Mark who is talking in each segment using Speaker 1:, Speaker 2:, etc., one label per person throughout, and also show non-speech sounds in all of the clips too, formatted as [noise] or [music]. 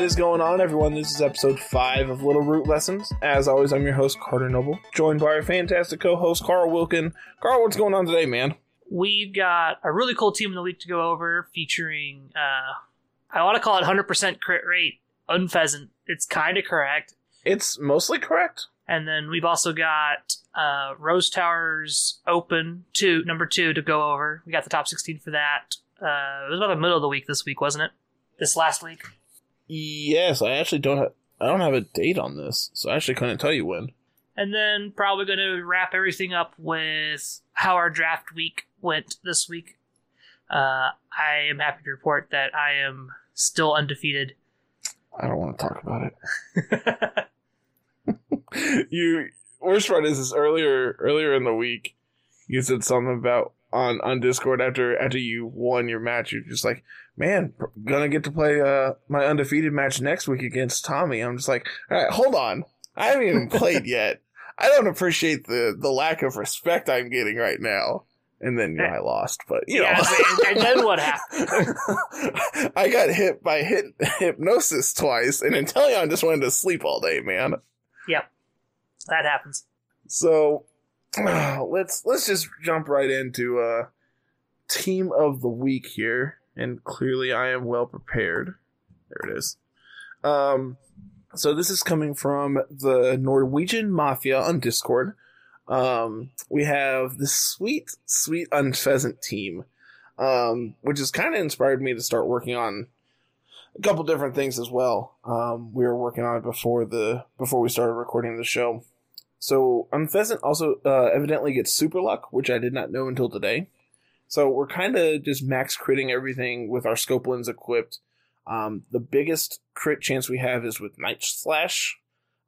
Speaker 1: What is going on, everyone? This is episode five of Little Root Lessons. As always, I'm your host, Carter Noble, joined by our fantastic co host, Carl Wilkin. Carl, what's going on today, man?
Speaker 2: We've got a really cool team of the week to go over featuring, uh, I want to call it 100% crit rate, Unfezant. It's kind of correct.
Speaker 1: It's mostly correct.
Speaker 2: And then we've also got uh, Rose Towers Open two, number two to go over. We got the top 16 for that. Uh, it was about the middle of the week this week, wasn't it? This last week.
Speaker 1: Yes, I actually don't have. I don't have a date on this, so I actually couldn't tell you when.
Speaker 2: And then probably going to wrap everything up with how our draft week went this week. Uh, I am happy to report that I am still undefeated.
Speaker 1: I don't want to talk about it. [laughs] you worst part is is earlier earlier in the week you said something about on on Discord after after you won your match. You're just like, man, gonna get to play uh my undefeated match next week against Tommy. I'm just like, all right, hold on, I haven't even [laughs] played yet. I don't appreciate the the lack of respect I'm getting right now. And then you know, I lost, but you
Speaker 2: Yeah,
Speaker 1: know.
Speaker 2: and then what happened? [laughs]
Speaker 1: I got hit by hit, hypnosis twice, and Inteleon just wanted to sleep all day, man.
Speaker 2: Yep, that happens.
Speaker 1: So [sighs] let's let's just jump right into uh team of the week here, and clearly I am well prepared. There it is. Um, so this is coming from the Norwegian Mafia on Discord. Um, we have the sweet, sweet Unfezant team, um, which has kind of inspired me to start working on a couple different things as well. Um, we were working on it before the before we started recording the show. So Unfezant also uh, evidently gets super luck, which I did not know until today. So we're kind of just max critting everything with our scope lens equipped. Um, the biggest crit chance we have is with Night Slash.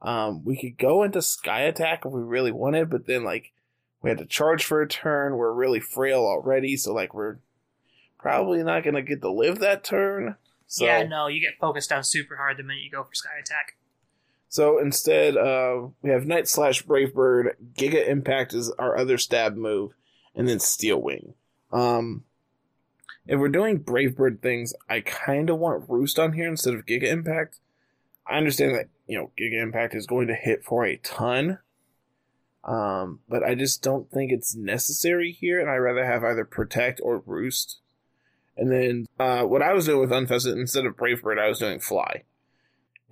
Speaker 1: Um, we could go into Sky Attack if we really wanted, but then like we had to charge for a turn. We're really frail already, so like we're probably not gonna get to live that turn. So,
Speaker 2: yeah, no, you get focused down super hard the minute you go for Sky Attack.
Speaker 1: So instead, uh, we have Night Slash Brave Bird. Giga Impact is our other stab move, and then Steel Wing. Um, if we're doing Brave Bird things, I kind of want Roost on here instead of Giga Impact. I understand that you know Giga Impact is going to hit for a ton, um, but I just don't think it's necessary here, and I'd rather have either Protect or Roost. And then uh, what I was doing with Unfezant instead of Brave Bird, I was doing Fly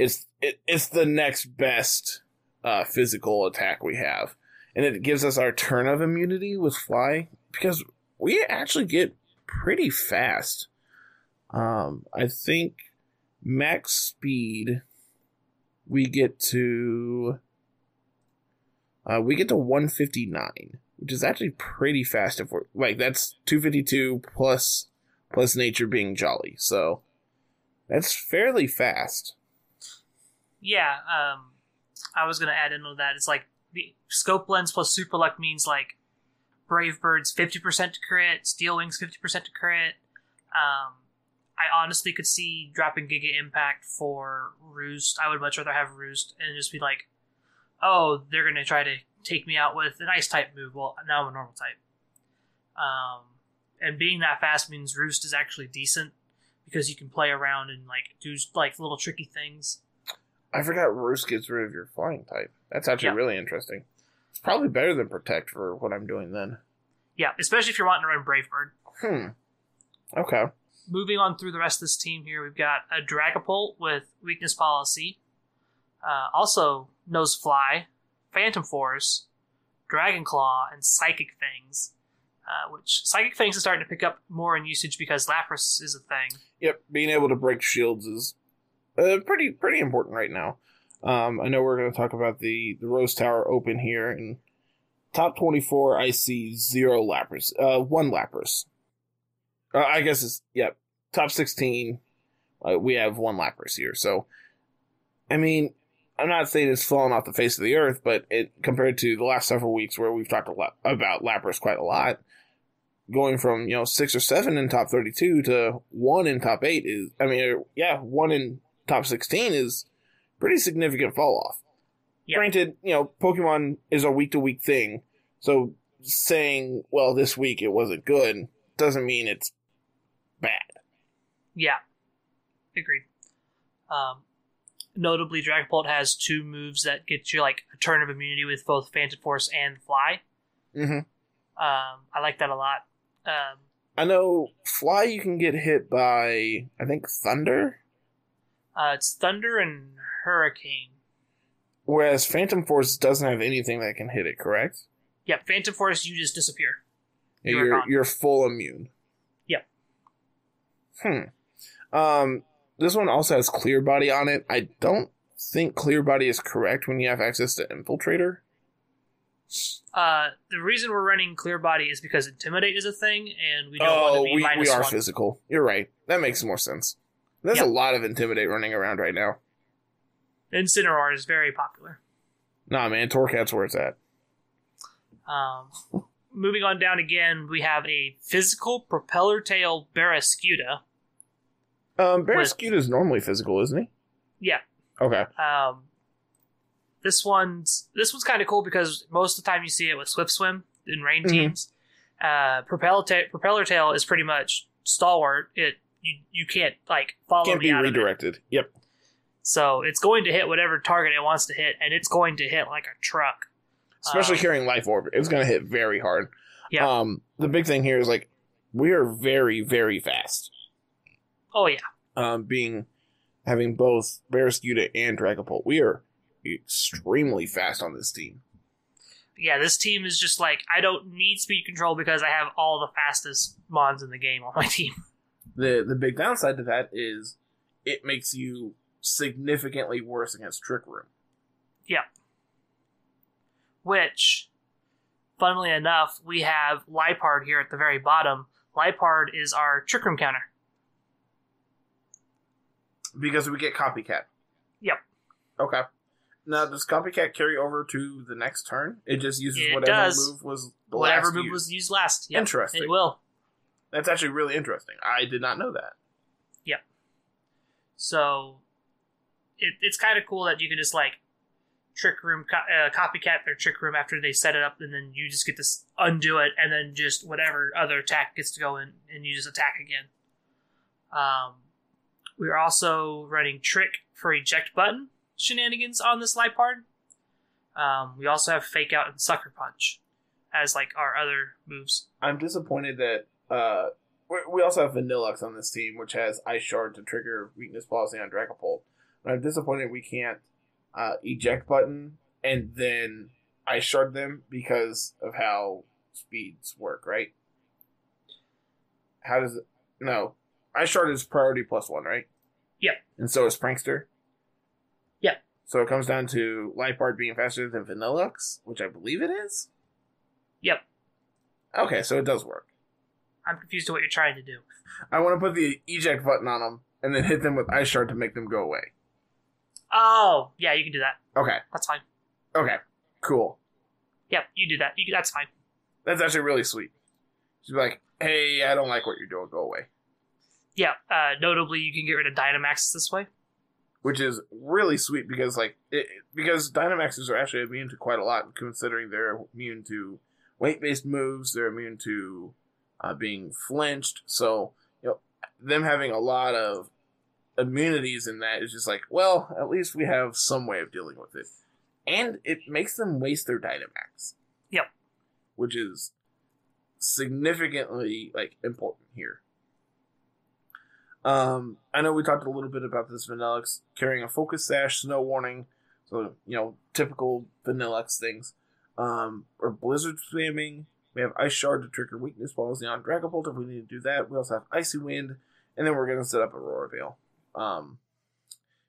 Speaker 1: it's it, it's the next best uh, physical attack we have, and it gives us our turn of immunity with fly because we actually get pretty fast. Um, I think max speed we get to uh, we get to 159, which is actually pretty fast if we're like that's 252 plus plus nature being jolly, so that's fairly fast.
Speaker 2: Yeah, um, I was gonna add in on that. It's like the scope lens plus super luck means like Brave Bird's fifty percent to crit, Steel Wings fifty percent to crit. Um, I honestly could see dropping Giga Impact for Roost. I would much rather have Roost and just be like, oh, they're gonna try to take me out with an Ice type move. Well, now I'm a normal type. Um, and being that fast means Roost is actually decent because you can play around and like do like little tricky things.
Speaker 1: I forgot Roost gets rid of your flying type. That's actually
Speaker 2: Yeah.
Speaker 1: really interesting. It's probably better than Protect for what I'm doing then.
Speaker 2: Yeah, especially if you're wanting to run Brave Bird.
Speaker 1: Hmm. Okay.
Speaker 2: moving on through the rest of this team here, we've got a Dragapult with weakness policy, uh, also knows Fly, Phantom Force, Dragon Claw, and Psychic Fangs. Uh, which Psychic Fangs is starting to pick up more in usage because Lapras is a thing.
Speaker 1: Yep. Being able to break shields is uh, pretty pretty important right now. Um, I know we're going to talk about the the Rose Tower Open here and top twenty four. I see zero Lapras. Uh, one Lapras. Uh, I guess it's yep. Top sixteen. Uh, we have one Lapras here. So, I mean, I'm not saying it's fallen off the face of the earth, but it compared to the last several weeks where we've talked a lot about Lapras quite a lot, going from you know six or seven in top 32 to one in top eight is, I mean, yeah, one in top 16 is pretty significant fall off.
Speaker 2: Yep.
Speaker 1: Granted, you know, Pokemon is a week to week thing, so saying well this week it wasn't good doesn't mean it's bad.
Speaker 2: Yeah, agreed. Um, notably, Dragapult has two moves that get you like a turn of immunity with both Phantom Force and Fly.
Speaker 1: Mm-hmm.
Speaker 2: Um, I like that a lot. Um,
Speaker 1: I know fly. You can get hit by I think thunder,
Speaker 2: uh, it's Thunder and Hurricane.
Speaker 1: whereas Phantom Force doesn't have anything that can hit it. Correct?
Speaker 2: Yep, Phantom Force, you just disappear.
Speaker 1: Yeah,
Speaker 2: You're
Speaker 1: You're you're full immune.
Speaker 2: Yep.
Speaker 1: Hmm. Um. This one also has clear body on it. I don't think clear body is correct when you have access to infiltrator.
Speaker 2: Uh, the reason we're running Clear Body is because Intimidate is a thing, and we don't
Speaker 1: oh,
Speaker 2: want to be
Speaker 1: we, we are
Speaker 2: one.
Speaker 1: physical. You're right. That makes more sense. There's
Speaker 2: Yep.
Speaker 1: a lot of intimidate running around right now.
Speaker 2: Incineroar is very popular.
Speaker 1: Nah, man, Torracat's where it's at.
Speaker 2: Um, moving on down again, we have a physical propeller tail Barraskewda.
Speaker 1: Um, Barraskewda is normally physical, isn't he?
Speaker 2: Yeah.
Speaker 1: Okay.
Speaker 2: Um, this one's this one's kind of cool because most of the time you see it with Swift Swim in rain
Speaker 1: Mhm.
Speaker 2: teams. Uh, propeller, ta- propeller tail is pretty much stalwart. It you you can't like follow
Speaker 1: Can't
Speaker 2: me
Speaker 1: be
Speaker 2: out of it.
Speaker 1: redirected. Yep.
Speaker 2: So it's going to hit whatever target it wants to hit, and it's going to hit like a truck.
Speaker 1: Especially
Speaker 2: Um,
Speaker 1: carrying life orb, it's gonna hit very hard.
Speaker 2: Yeah.
Speaker 1: Um, the big thing here is like we are very, very fast.
Speaker 2: Oh yeah,
Speaker 1: Um, being having both Barraskewda and Dragapult, we are extremely fast on this team.
Speaker 2: yeah. This team is just like I don't need speed control because I have all the fastest mons in the game on my [laughs] team.
Speaker 1: The the big downside to that is it makes you significantly worse against Trick Room. Yeah.
Speaker 2: Which, funnily enough, we have Liepard here at the very bottom. Liepard is our trick room counter.
Speaker 1: Because we get copycat.
Speaker 2: Yep.
Speaker 1: Okay. Now does copycat carry over to the next turn? It just uses
Speaker 2: It
Speaker 1: whatever
Speaker 2: does.
Speaker 1: move was the
Speaker 2: Whatever
Speaker 1: last
Speaker 2: move
Speaker 1: used.
Speaker 2: was used last. Yep,
Speaker 1: Interesting.
Speaker 2: It will.
Speaker 1: That's actually really interesting. I did not know that. Yep.
Speaker 2: So it, it's kind of cool that you can just like trick room co- uh, copycat their trick room after they set it up, and then you just get to undo it, and then just whatever other attack gets to go in, and you just attack again. Um, we are also running trick for eject button shenanigans on this Liepard. Um, we also have fake out and sucker punch as like our other moves.
Speaker 1: I'm disappointed that uh, we- we also have Vanilluxe on this team, which has Ice Shard to trigger weakness policy on Dragapult. I'm disappointed we can't uh, eject button and then Ice Shard them because of how speeds work, right? How does it? No, Ice Shard is priority plus one, right?
Speaker 2: Yep.
Speaker 1: And so is Prankster.
Speaker 2: Yep.
Speaker 1: So it comes down to Liepard being faster than Vanilluxe, which I believe it is.
Speaker 2: Yep,
Speaker 1: Okay, so it does work.
Speaker 2: I'm confused to what you're trying to do.
Speaker 1: I want to put the eject button on them and then hit them with ice shard to make them go away.
Speaker 2: Oh, yeah, you can do that.
Speaker 1: Okay.
Speaker 2: That's fine.
Speaker 1: Okay. Cool.
Speaker 2: Yep, you do that. You, that's fine.
Speaker 1: That's actually really sweet. She's like, "Hey, I don't like what you're doing. Go away."
Speaker 2: Yeah, uh, notably, you can get rid of Dynamax this way.
Speaker 1: Which is really sweet because, like, it, because Dynamaxes are actually immune to quite a lot, considering they're immune to weight-based moves. They're immune to uh, being flinched. So, you know, them having a lot of immunities in that is just like, well, at least we have some way of dealing with it, and it makes them waste their Dynamax.
Speaker 2: Yep.
Speaker 1: Which is significantly like important here. Um, I know we talked a little bit about this Vanilluxe carrying a focus sash, snow warning, so you know typical Vanilluxe things. Um, or blizzard spamming. We have ice shard to trigger weakness policy on Dragapult if we need to do that. We also have icy wind, and then we're gonna set up Aurora Veil. Um,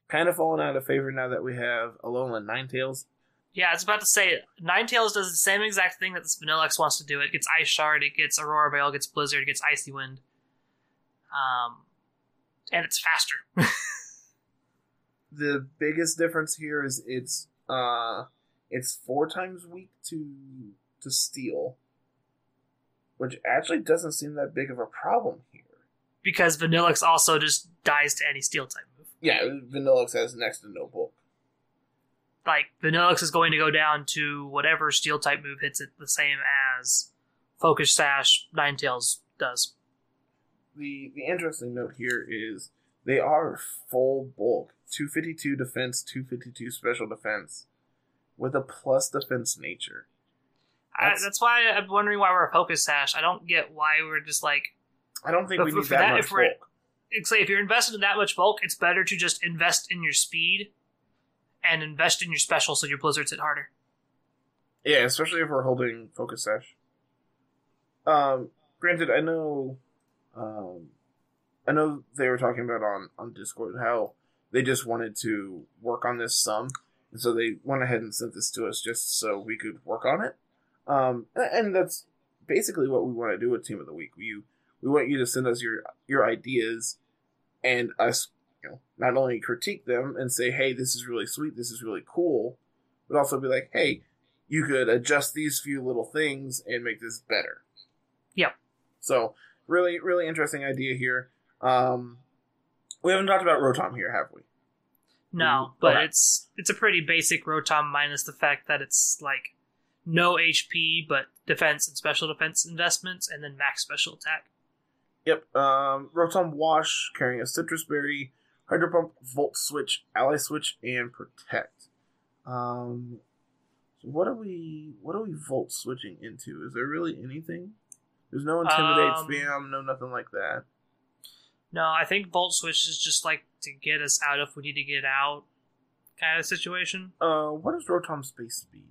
Speaker 1: kind of falling out of favor now that we have Alolan Ninetales.
Speaker 2: Yeah, I was about to say, Ninetales does the same exact thing that the Vanilluxe wants to do. It gets Ice Shard, it gets Aurora Veil, it gets Blizzard, it gets Icy Wind. Um, and it's faster. [laughs]
Speaker 1: the biggest difference here is it's uh it's four times weak to to steel which actually doesn't seem that big of a problem here
Speaker 2: because Vanilluxe also just dies to any Steel type move.
Speaker 1: yeah vanilluxe has next to no bulk
Speaker 2: Like, Vanilluxe is going to go down to whatever Steel type move hits it the same as Focus Sash Ninetales does.
Speaker 1: the the interesting note here is they are full bulk 252 defense, 252 special defense with a plus defense nature.
Speaker 2: I,
Speaker 1: That's-
Speaker 2: that's why I'm wondering why we're a focus sash. I don't get why we're just like
Speaker 1: I don't think we need that,
Speaker 2: that,
Speaker 1: much
Speaker 2: if we're-
Speaker 1: bulk.
Speaker 2: it's like if you're invested in that much bulk, it's better to just invest in your speed and invest in your special so your blizzards hit harder.
Speaker 1: Yeah, especially if we're holding focus sash. Um, granted, I know, um, I know they were talking about on on Discord how they just wanted to work on this some, and so they went ahead and sent this to us just so we could work on it. Um, and that's basically what we want to do with Team of the Week. We we want you to send us your your ideas, and us, you know, not only critique them and say, hey, this is really sweet, this is really cool, but also be like, hey, you could adjust these few little things and make this better.
Speaker 2: Yep.
Speaker 1: So really, really interesting idea here. Um, we haven't talked about Rotom here, have we?
Speaker 2: No,
Speaker 1: Mhm.
Speaker 2: but
Speaker 1: Okay.
Speaker 2: it's it's a pretty basic Rotom minus the fact that it's like no HP but defense and special defense investments and then max special attack.
Speaker 1: Yep. Um, Rotom Wash carrying a Sitrus Berry, Hydro Pump, Volt Switch, Ally Switch, and Protect. Um, so what are we? What are we Volt switching into? Is there really anything? There's no Intimidate
Speaker 2: Um,
Speaker 1: spam, no nothing like that.
Speaker 2: No, I think Volt Switch is just like to get us out if we need to get out kind of situation.
Speaker 1: Uh, what is Rotom's base speed?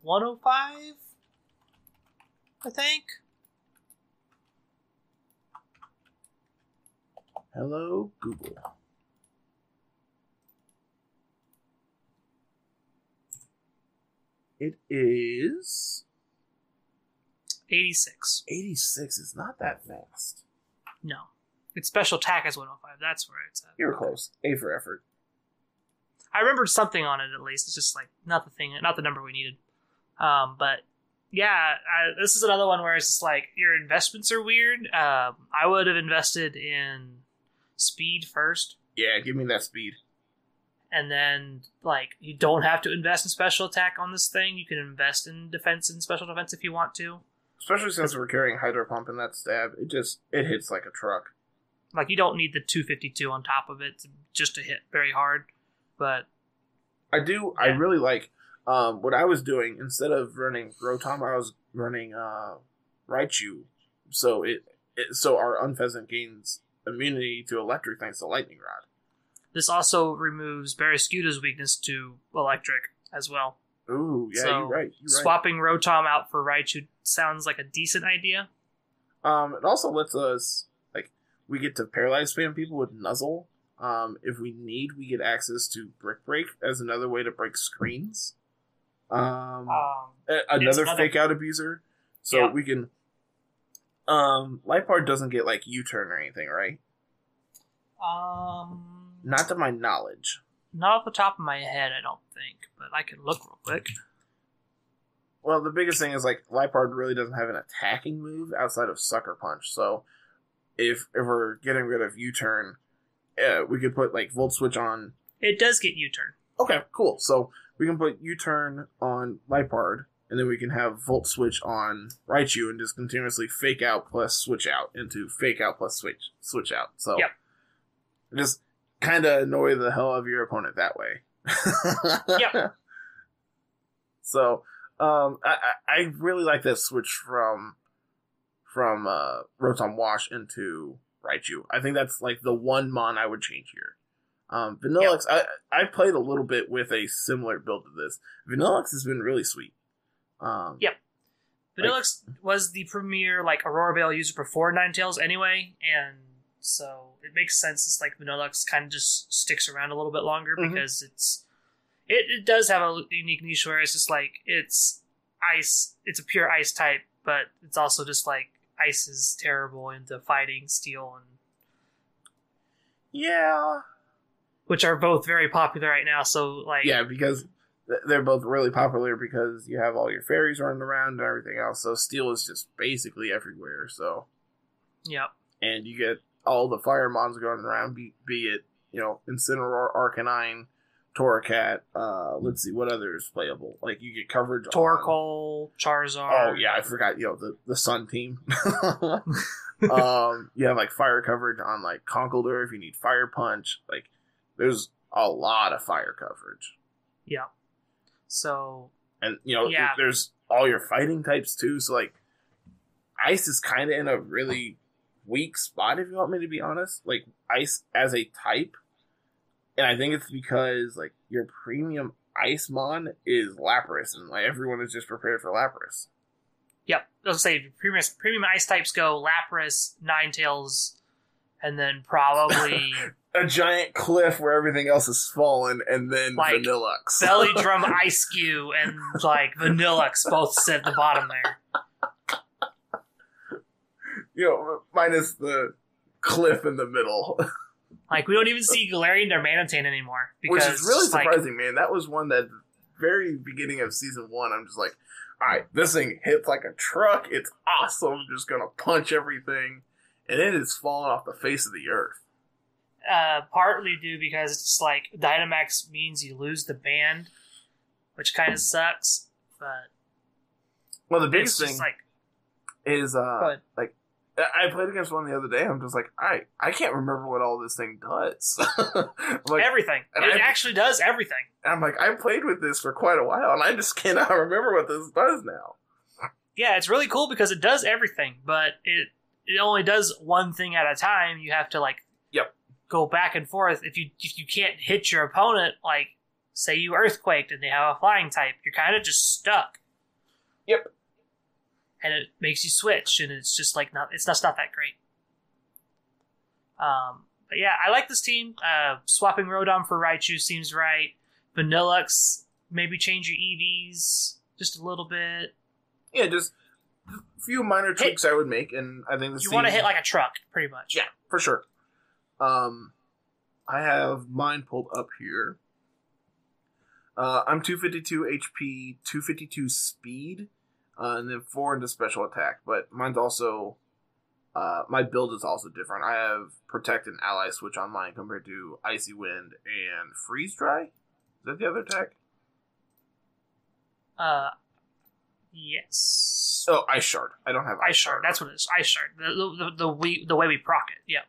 Speaker 2: 105 I think.
Speaker 1: Hello, Google. It is
Speaker 2: 86.
Speaker 1: 86. is not that fast.
Speaker 2: No. Its special attack is 105. That's where it's at.
Speaker 1: You were close. A for effort.
Speaker 2: I remembered something on it at least. It's just like not the thing, not the number we needed. Um, but yeah, I, this is another one where it's just like your investments are weird. Um, I would have invested in speed first,
Speaker 1: Yeah, give me that speed.
Speaker 2: and then like you don't have to invest in special attack on this thing. You can invest in defense and special defense if you want to.
Speaker 1: Especially since we're carrying Hydro Pump in that stab. It just it hits like a truck.
Speaker 2: Like you don't need the 252 on top of it to, just to hit very hard. But
Speaker 1: I do. I really like um, what I was doing instead of running Rotom. I was running uh, Raichu, so it, it so our Unfezant gains immunity to electric thanks to Lightning Rod.
Speaker 2: this also removes Barraskewda's weakness to electric as well.
Speaker 1: Ooh, yeah,
Speaker 2: So,
Speaker 1: you're right. You're
Speaker 2: Swapping Rotom out for Raichu sounds like a decent idea.
Speaker 1: Um, it also lets us like we get to paralyze spam people with Nuzzle. Um, if we need, we get access to Brick Break as another way to break screens. Um,
Speaker 2: Um,
Speaker 1: another, fake out abuser. So
Speaker 2: Yeah.
Speaker 1: we can. Um, Liepard doesn't get like U turn or anything, right?
Speaker 2: um,
Speaker 1: Not to my knowledge.
Speaker 2: not off the top of my head, I don't think, but I can look real quick.
Speaker 1: Well, the biggest thing is like Liepard really doesn't have an attacking move outside of Sucker Punch. So if if we're getting rid of U turn, uh, we could put like Volt Switch on.
Speaker 2: It does get U-turn.
Speaker 1: Okay, cool. So we can put U turn on Liepard, and then we can have Volt Switch on Raichu, and just continuously fake out plus switch out into fake out plus switch switch out. So
Speaker 2: Yep.
Speaker 1: just kind of annoy the hell out of your opponent that way.
Speaker 2: Yep. [laughs]
Speaker 1: So um, I, I I really like that switch from from uh, Rotom Wash into Raichu. I think that's like the one mon I would change here. Um, Vanilluxe, I I played a little bit with a similar build to this. Vanilluxe has been really sweet. Um,
Speaker 2: Yep. Vanilluxe was the premier like Aurora Veil user before Ninetales anyway, and so it makes sense. It's like Vanilluxe kind of just sticks around a little bit longer
Speaker 1: Mhm.
Speaker 2: because it's it, it does have a unique niche where it's just like it's ice. It's a pure ice type, but it's also just like ice is terrible into fighting steel and
Speaker 1: yeah,
Speaker 2: which are both very popular right now. So like
Speaker 1: yeah, because they're both really popular because you have all your fairies running around and everything else. So steel is just basically everywhere. So
Speaker 2: yep.
Speaker 1: and you get all the fire mons going around, be, be it, you know, Incineroar, Arcanine, Torracat, uh, let's see, what others playable? Like, you get coverage on-
Speaker 2: Torkoal, Charizard.
Speaker 1: Oh, yeah, I forgot, you know, the, the Sun team. [laughs] um, you have like fire coverage on like Conkeldurr if you need fire punch. Like, there's a lot of fire coverage,
Speaker 2: Yeah. So
Speaker 1: and you know,
Speaker 2: Yeah.
Speaker 1: there's all your fighting types too. So like, ice is kind of in a really weak spot if you want me to be honest. Like ice as a type, and I think it's because like your premium ice mon is Lapras, and like everyone is just prepared for Lapras.
Speaker 2: Yep. Let's say premium premium ice types go Lapras, Ninetales, and then probably [laughs]
Speaker 1: A giant cliff where everything else is fallen, and then
Speaker 2: Like,
Speaker 1: Vanilluxe.
Speaker 2: Belly [laughs] Drum Eiscue and like Vanilluxe both sit at the bottom there.
Speaker 1: you know, minus the cliff in the middle, [laughs]
Speaker 2: Like we don't even see Galarian Darmanitan anymore
Speaker 1: which
Speaker 2: because
Speaker 1: is really
Speaker 2: like,
Speaker 1: surprising, man. That was one that very beginning of season one. I'm just like, all right, this thing hits like a truck. It's awesome. Just gonna punch everything, and then it is falling off the face of the earth.
Speaker 2: Uh, partly due because it's like Dynamax means you lose the band, which kind of sucks. But
Speaker 1: Well, the biggest thing
Speaker 2: like
Speaker 1: is uh, like I played against one the other day. I'm just like, I I can't remember what all this thing does. [laughs] like,
Speaker 2: everything. It
Speaker 1: I-
Speaker 2: actually does everything.
Speaker 1: I'm like, I played with this for quite a while, and I just [laughs] cannot remember what this does now.
Speaker 2: Yeah, it's really cool because it does everything, but it it only does one thing at a time. You have to like. Go back and forth. If you if you can't hit your opponent, like say you earthquaked and they have a flying type, you're kind of just stuck.
Speaker 1: Yep.
Speaker 2: And it makes you switch, and it's just like not it's just not that great. Um, but yeah, I like this team. Uh, swapping Rotom for Raichu seems right. Vanilluxe, maybe change your EVs just a little bit.
Speaker 1: Yeah, just a few minor tweaks I would make, and I think this
Speaker 2: You want to hit like a truck, pretty much.
Speaker 1: Yeah, for sure. Um, I have mine pulled up here. Uh, I'm 252 HP, 252 speed, uh, and then four into special attack. But mine's also, uh, my build is also different. I have protect and ally switch on mine compared to icy wind and freeze dry. Is that the other attack?
Speaker 2: Uh, yes.
Speaker 1: Oh, ice shard. I don't have
Speaker 2: Ice shard. That's what it is. Ice shard. The the, the, the, we, the way we proc it. Yeah.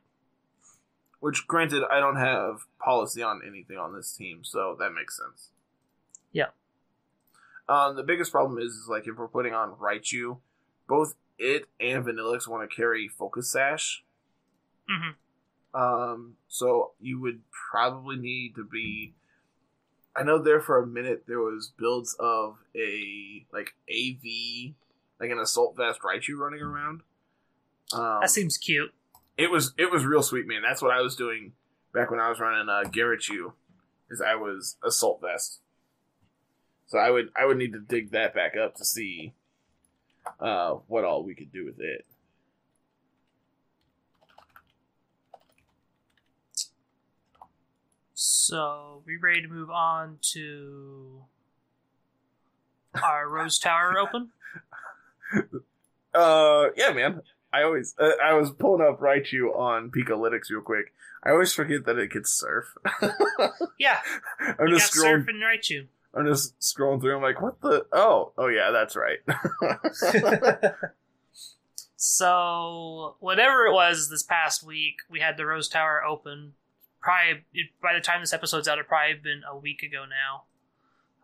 Speaker 1: Which, granted, I don't have policy on anything on this team, so that makes sense.
Speaker 2: Yeah.
Speaker 1: Um, the biggest problem is, is like if we're putting on Raichu, both it and Vanilluxe want to carry Focus Sash.
Speaker 2: hmm
Speaker 1: Um, so you would probably need to be. I know there for a minute there was builds of a like AV, like an assault vest Raichu running around. Um,
Speaker 2: That seems cute.
Speaker 1: It was it was real sweet, man. That's what I was doing back when I was running uh, Garrettchu, is I was assault vest. So I would I would need to dig that back up to see uh, what all we could do with it.
Speaker 2: So we ready to move on to our Rose Tower Open? [laughs]
Speaker 1: Uh, yeah, man. I always uh, I was pulling up Raichu on Pikalytics real quick. I always forget that it could surf. [laughs]
Speaker 2: Yeah,
Speaker 1: I'm just scrolling.
Speaker 2: Surf and Raichu.
Speaker 1: I'm just scrolling through. I'm like, what the? Oh, oh yeah, that's right. [laughs] [laughs]
Speaker 2: so whatever it was this past week, we had the Rose Tower Open. Probably it, by the time this episode's out, it probably been a week ago now.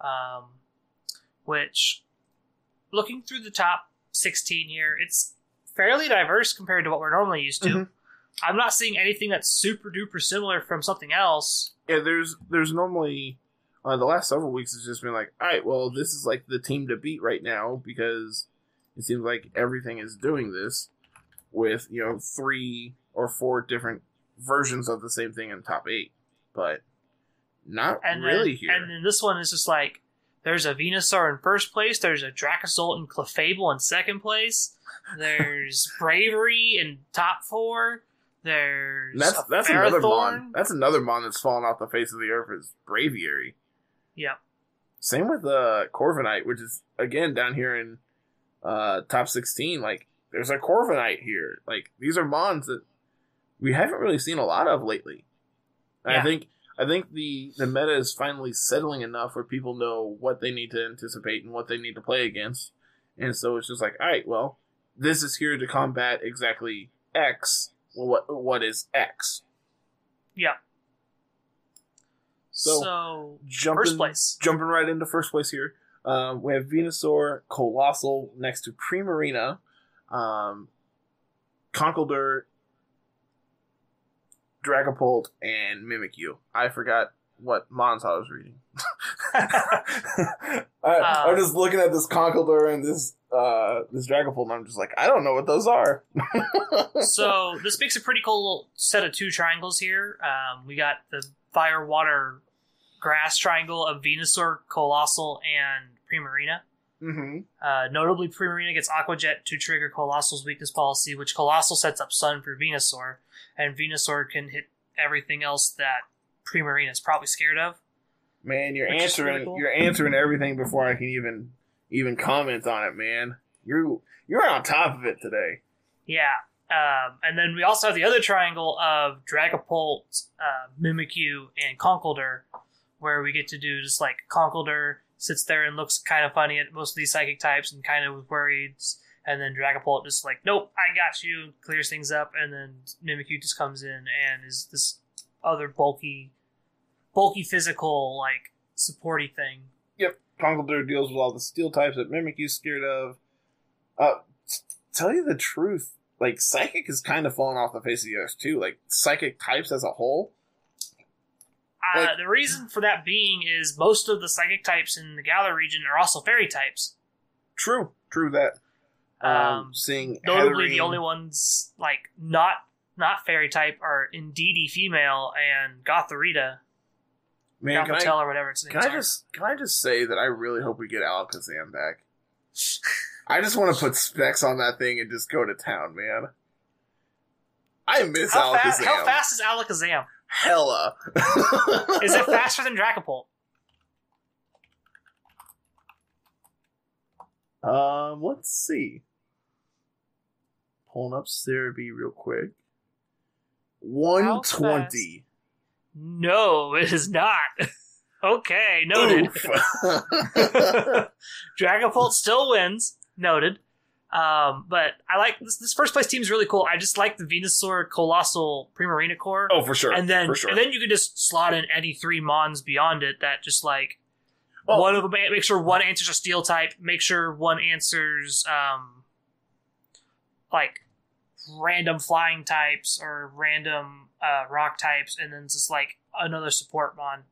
Speaker 2: Um, which, looking through the top 16 here, it's fairly diverse compared to what we're normally used to.
Speaker 1: Mhm.
Speaker 2: I'm not seeing anything that's super duper similar from something else.
Speaker 1: yeah, there's there's normally uh, the last several weeks has just been like, all right, well, this is like the team to beat right now because it seems like everything is doing this with you know three or four different versions of the same thing in top eight, but not
Speaker 2: And
Speaker 1: really
Speaker 2: then,
Speaker 1: here.
Speaker 2: And then this one is just like there's a Venusaur in first place, there's a Dracozolt and Clefable in second place, there's [laughs] Braviary in top four, there's
Speaker 1: And that's
Speaker 2: a
Speaker 1: that's another mon. That's another mon that's fallen off the face of the earth is Braviary.
Speaker 2: Yep.
Speaker 1: Same with uh Corviknight, which is again down here in uh top sixteen. Like there's a Corviknight here. Like these are mons that we haven't really seen a lot of lately.
Speaker 2: Yeah.
Speaker 1: I think I think the the meta is finally settling enough where people know what they need to anticipate and what they need to play against. And so it's just like, all right, well, this is here to combat exactly X, well, what what is X?
Speaker 2: Yeah.
Speaker 1: So,
Speaker 2: So,
Speaker 1: Jumping,
Speaker 2: first place.
Speaker 1: jumping right into first place here. Um, we have Venusaur, Coalossal next to Primarina, um, Conkeldurr, Dragapult, and Mimikyu. I forgot what Mons I was reading. [laughs] I, I'm just looking at this Conkeldurr and this uh, this Dragapult, and I'm just like, I don't know what those are. [laughs]
Speaker 2: so this makes a pretty cool set of two triangles here. Um, we got the fire, water, grass triangle of Venusaur, Coalossal, and Primarina.
Speaker 1: Hmm
Speaker 2: Uh, notably, Primarina gets Aqua Jet to trigger Coalossal's weakness policy, which Coalossal sets up Sun for Venusaur, and Venusaur can hit everything else that Primarina is probably scared of.
Speaker 1: Man, you're answering
Speaker 2: really cool.
Speaker 1: you're answering everything before I can even even comment on it, man. You're you're on top of it today.
Speaker 2: Yeah. Um, and then we also have the other triangle of Dragapult, uh, Mimikyu, and Conkeldurr, where we get to do just like Conkeldurr sits there and looks kind of funny at most of these psychic types and kind of worried. And then Dragapult just like, nope, I got you, clears things up. And then Mimikyu just comes in and is this other bulky, bulky physical, like, supporty thing.
Speaker 1: Conkeldurr deals with all the steel types that Mimikyu's scared of. Uh, t- tell you the truth, like psychic has kind of fallen off the face of the earth too. Like psychic types as a whole.
Speaker 2: Uh,
Speaker 1: Like-
Speaker 2: the reason for that being is most of the psychic types in the Galar region are also fairy types.
Speaker 1: True, true that. Um,
Speaker 2: Um,
Speaker 1: seeing
Speaker 2: Notably, the only ones like not not fairy type are Indeedee female and Gotharita,
Speaker 1: man, can I,
Speaker 2: or whatever its
Speaker 1: can I
Speaker 2: are.
Speaker 1: just can I just say that I really hope we get Alakazam back. [laughs] I just want to put specs on that thing and just go to town, man. I miss
Speaker 2: how,
Speaker 1: Alakazam.
Speaker 2: fast, how fast is Alakazam?
Speaker 1: Hella.
Speaker 2: Is it faster than Dragapult?
Speaker 1: Um, let's see. Pulling up Serebii real quick. One twenty.
Speaker 2: No, it is not. [laughs] okay, noted. [laughs] [laughs] Dragapult still wins. Noted. Um, but I like this, this first place team is really cool. I just like the Venusaur Coalossal Primarina core.
Speaker 1: oh, for sure.
Speaker 2: and then
Speaker 1: sure.
Speaker 2: and then you can just slot in any three mons beyond it that just like
Speaker 1: Well-
Speaker 2: one of them make sure one answers a steel type make sure one answers um like random flying types or random uh rock types and then just like another support mon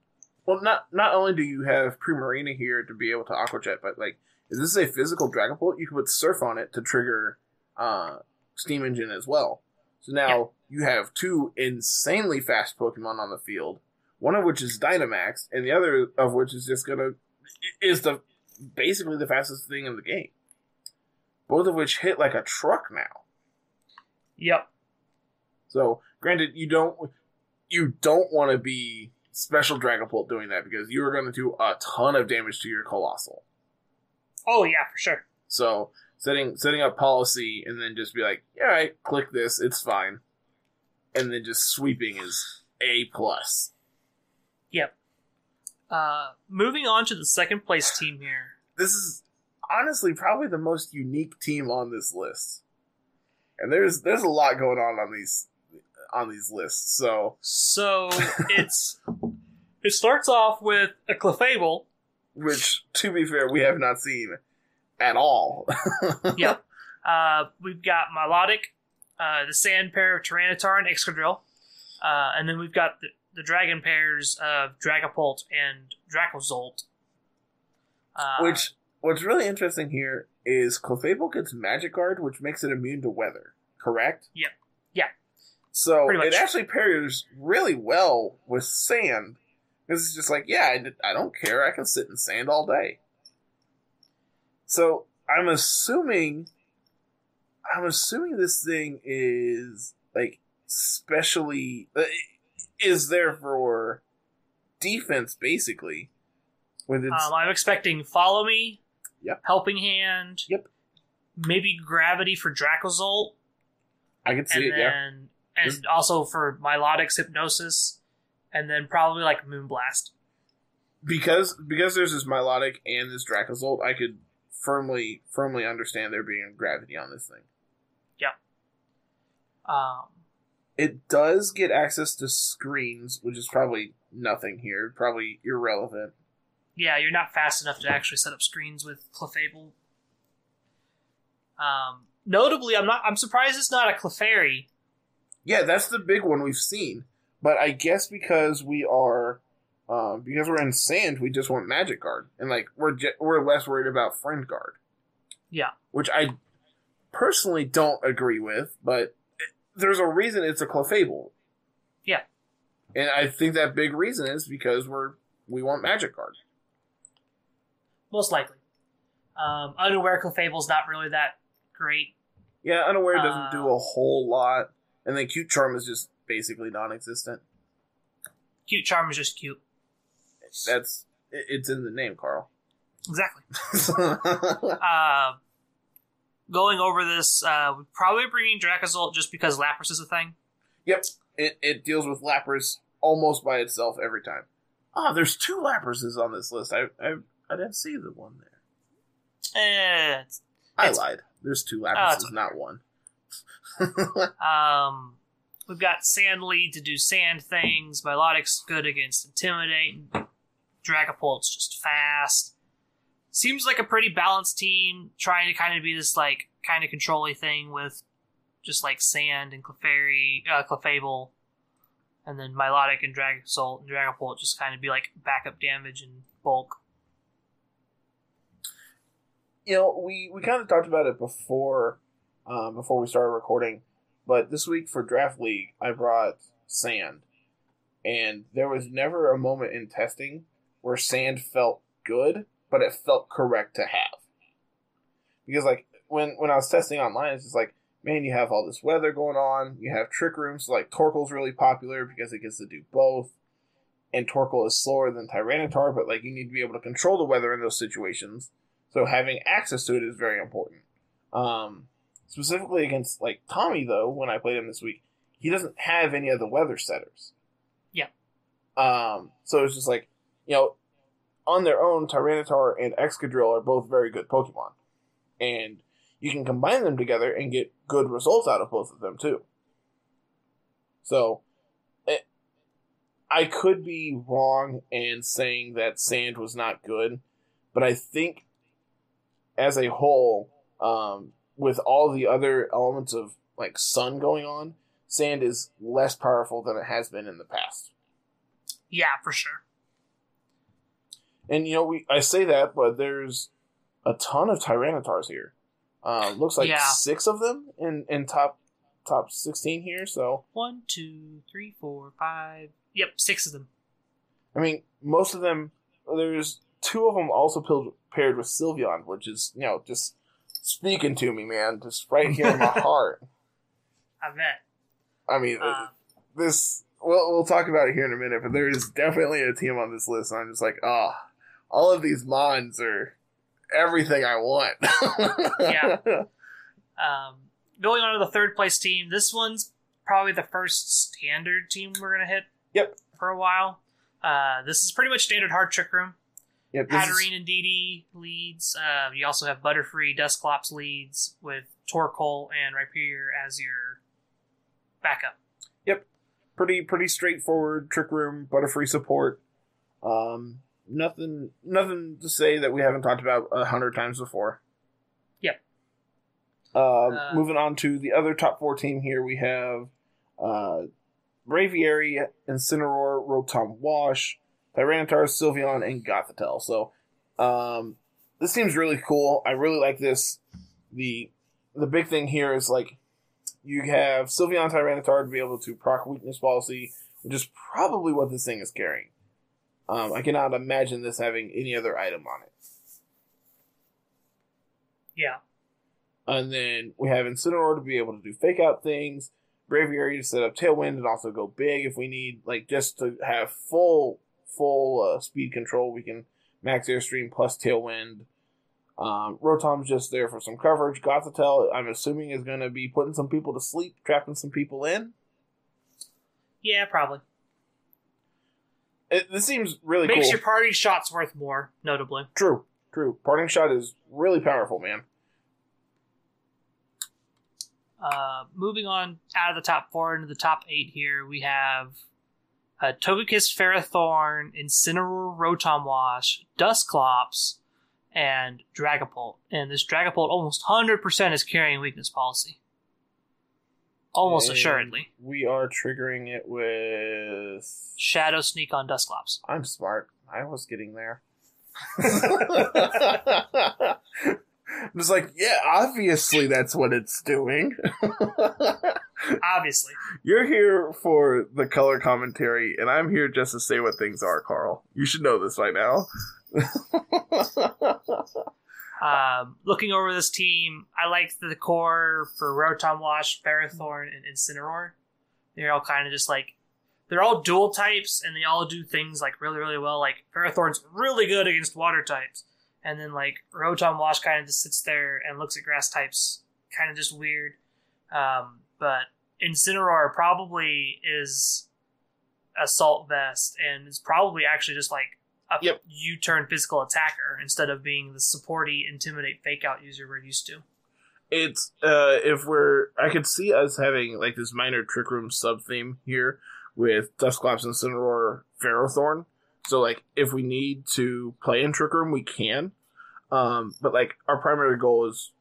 Speaker 1: well, not not only do you have Primarina here to be able to Aqua Jet, but like, if this is a physical Dragapult, you can put Surf on it to trigger uh, Steam Engine as well. So now you have two insanely fast Pokemon on the field, one of which is Dynamax, and the other of which is just gonna is the basically the fastest thing in the game. Both of which hit like a truck now.
Speaker 2: yep
Speaker 1: So, granted, you don't you don't want to be special Dragapult doing that because you are going to do a ton of damage to your Coalossal.
Speaker 2: Oh yeah for sure
Speaker 1: So, setting setting up policy and then just be like, yeah, right, click this, it's fine, and then just sweeping is a plus. Yep.
Speaker 2: Uh moving on to the second place team here
Speaker 1: This is honestly probably the most unique team on this list, and there's there's a lot going on on these on these lists. So,
Speaker 2: so it's [laughs] it starts off with a Clefable
Speaker 1: which to be fair, we have not seen at all. [laughs]
Speaker 2: Yep. Uh, we've got Milotic, uh, the sand pair of Tyranitar and Excadrill, uh, and then we've got the, the dragon pairs of Dragapult and Dracozolt. Uh,
Speaker 1: Which what's really interesting here is Clefable gets Magic Guard, which makes it immune to weather. Correct?
Speaker 2: Yep. Yeah.
Speaker 1: So it actually pairs really well with sand because it's just like, yeah, I don't care. I can sit in sand all day. So I'm assuming, I'm assuming this thing is like specially uh, is there for defense basically. With its
Speaker 2: um, I'm expecting Follow Me,
Speaker 1: Yep.
Speaker 2: Helping Hand,
Speaker 1: Yep.
Speaker 2: maybe Gravity for Dracozolt,
Speaker 1: I can see
Speaker 2: and
Speaker 1: it. Yeah.
Speaker 2: then and also for Milotic's Hypnosis, and then probably like Moonblast.
Speaker 1: because because there's this Milotic and this Dracozolt, I could firmly firmly understand there being gravity on this thing. Yeah.
Speaker 2: Um,
Speaker 1: It does get access to screens, which is probably nothing here, probably irrelevant.
Speaker 2: yeah, you're not fast enough to actually set up screens with Clefable. Um, notably, I'm not. I'm surprised it's not a Clefairy.
Speaker 1: Yeah, that's the big one we've seen. But I guess because we are, um, because we're in sand, we just want Magic Guard, and like we're je- we're less worried about Friend Guard.
Speaker 2: Yeah.
Speaker 1: which I personally don't agree with, but it, there's a reason it's a Clefable.
Speaker 2: Yeah.
Speaker 1: and I think that big reason is because we're we want Magic Guard.
Speaker 2: Most likely. Um, unaware Clefable's not really that great.
Speaker 1: Yeah, unaware doesn't do
Speaker 2: Uh,
Speaker 1: a whole lot, and then Cute Charm is just basically non-existent.
Speaker 2: Cute Charm is just cute.
Speaker 1: That's it's in the name, Carl.
Speaker 2: Exactly. [laughs] [laughs] Uh, going over this, uh, probably bringing Dracozolt just because Lapras is a thing.
Speaker 1: Yep, it, it deals with Lapras almost by itself every time. Ah, there's two Laprases on this list. I I, I didn't see the one there.
Speaker 2: Eh, it's-
Speaker 1: I
Speaker 2: It's-
Speaker 1: lied. There's two Laprases,
Speaker 2: it's
Speaker 1: not one. [laughs]
Speaker 2: um, we've got Sand Lead to do sand things. Milotic's good against Intimidate. Dragapult's just fast. Seems like a pretty balanced team, trying to kind of be this like kind of controlly thing with just like Sand and Clefairy, uh, Clefable, and then Milotic and Dragapult and Dragapult just kind of be like backup damage and bulk.
Speaker 1: you know, we, we kind of talked about it before, um, before we started recording, but this week for Draft League, I brought sand, and there was never a moment in testing where sand felt good, but it felt correct to have. Because like when when I was testing online, it's just like, man, you have all this weather going on, you have trick rooms, like Torkoal's really popular because it gets to do both. And Torkoal is slower than Tyranitar, but like you need to be able to control the weather in those situations. So having access to it is very important. Um, specifically against like Tommy though, when I played him this week, he doesn't have any of the weather setters.
Speaker 2: Yeah.
Speaker 1: Um, so it's just like, you know, on their own, Tyranitar and Excadrill are both very good Pokemon. And you can combine them together and get good results out of both of them too. So, it, I could be wrong in saying that Sand was not good, but I think as a whole, um, with all the other elements of like Sun going on, Sand is less powerful than it has been in the past.
Speaker 2: Yeah, for sure.
Speaker 1: And you know, we I say that, but there's a ton of Tyranitars here. Uh, looks like
Speaker 2: Yeah.
Speaker 1: six of them in in top top sixteen here. So
Speaker 2: One, two, three, four, five. Yep, six of them.
Speaker 1: I mean, most of them. There's two of them also paired with Sylveon, which is you know just speaking to me, man, just right here in my [laughs] heart.
Speaker 2: I bet.
Speaker 1: I mean,
Speaker 2: Uh,
Speaker 1: this. We'll we'll talk about it here in a minute, but there is definitely a team on this list. I'm just like, ah, all of these mons are everything I want. [laughs]
Speaker 2: Yeah. [laughs] Um, going on to the third place team, this one's probably the first standard team we're gonna hit.
Speaker 1: Yep.
Speaker 2: For a while. Uh, this is pretty much standard hard trick room.
Speaker 1: Yep,
Speaker 2: Hatterene and Didi leads. Uh, you also have Butterfree, Dusclops leads with Torkoal and Rhyperior as your backup.
Speaker 1: Yep, pretty pretty straightforward trick room butterfree support um nothing nothing to say that we haven't talked about a hundred times before
Speaker 2: Yep.
Speaker 1: um
Speaker 2: Uh,
Speaker 1: moving on to the other top four team here we have uh braviary incineroar rotom wash tyranitar sylveon and gothitelle so um this seems really cool i really like this the the big thing here is like you have Sylveon Tyranitar to be able to proc weakness policy, which is probably what this thing is carrying. Um, I cannot imagine this having any other item on it.
Speaker 2: Yeah.
Speaker 1: And then we have Incineroar to be able to do fake out things, Braviary to set up Tailwind and also go big if we need, like, just to have full, full uh, speed control. We can max Airstream plus Tailwind. Um, Rotom's just there for some coverage. Gothitelle, I'm assuming, is going to be putting some people to sleep, trapping some people in.
Speaker 2: Yeah, probably.
Speaker 1: It, this seems really
Speaker 2: Makes
Speaker 1: cool.
Speaker 2: your parting shots worth more, notably.
Speaker 1: True, true. Parting shot is really powerful, man.
Speaker 2: Uh, moving on out of the top four into the top eight here, we have uh, Togekiss, Ferrothorn, Incineroar, Rotom Wash, Dusclops, and Dragapult. And this Dragapult almost 100% is carrying weakness policy. Almost
Speaker 1: And
Speaker 2: assuredly.
Speaker 1: We are triggering it with.
Speaker 2: Shadow Sneak on Dusclops.
Speaker 1: I'm smart. I was getting there. [laughs] [laughs] I'm just like, yeah, obviously that's what it's doing. [laughs]
Speaker 2: Obviously.
Speaker 1: You're here for the color commentary, and I'm here just to say what things are, Carl. You should know this by now. [laughs]
Speaker 2: Um, looking over this team, I like the core for Rotom Wash, Ferrothorn, and Incineroar. They're all kind of just like they're all dual types, and they all do things like really, really well. Like Ferrothorn's really good against water types, and then like Rotom Wash kind of just sits there and looks at grass types, kind of just weird. Um, but Incineroar probably is Assault Vest, and is probably actually just like a
Speaker 1: Yep.
Speaker 2: U-turn physical attacker instead of being the supporty, intimidate, fake out user we're used to.
Speaker 1: it's uh if we're I could see us having like this minor trick room sub theme here with Dusclops and Cineroar Ferrothorn. So like if we need to play in trick room we can. Um but like our primary goal is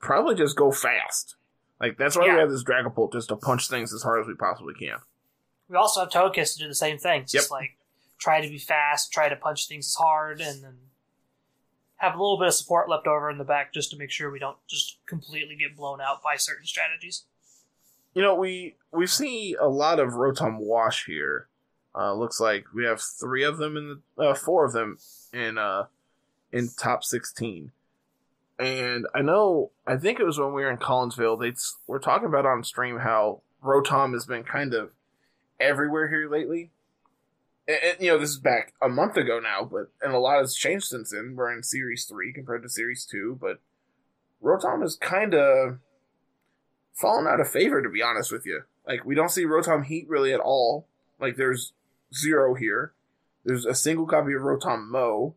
Speaker 1: probably just go fast. Like that's why
Speaker 2: Yeah.
Speaker 1: we have this Dragapult just to punch things as hard as we possibly can.
Speaker 2: We also have Togekiss to do the same thing. Just
Speaker 1: Yep.
Speaker 2: like try to be fast, try to punch things as hard, and then have a little bit of support left over in the back just to make sure we don't just completely get blown out by certain strategies.
Speaker 1: You know, we we see a lot of Rotom Wash here. Uh, looks like we have three of them in the uh, four of them in uh in top sixteen. And I know, I think it was when we were in Collinsville. They we're talking about on stream how Rotom has been kind of everywhere here lately. And, and, you know, this is back a month ago now, but and a lot has changed since then. We're in Series three compared to Series two, but Rotom is kind of fallen out of favor, to be honest with you. Like, we don't see Rotom Heat really at all. Like, there's zero here. There's a single copy of Rotom Mow.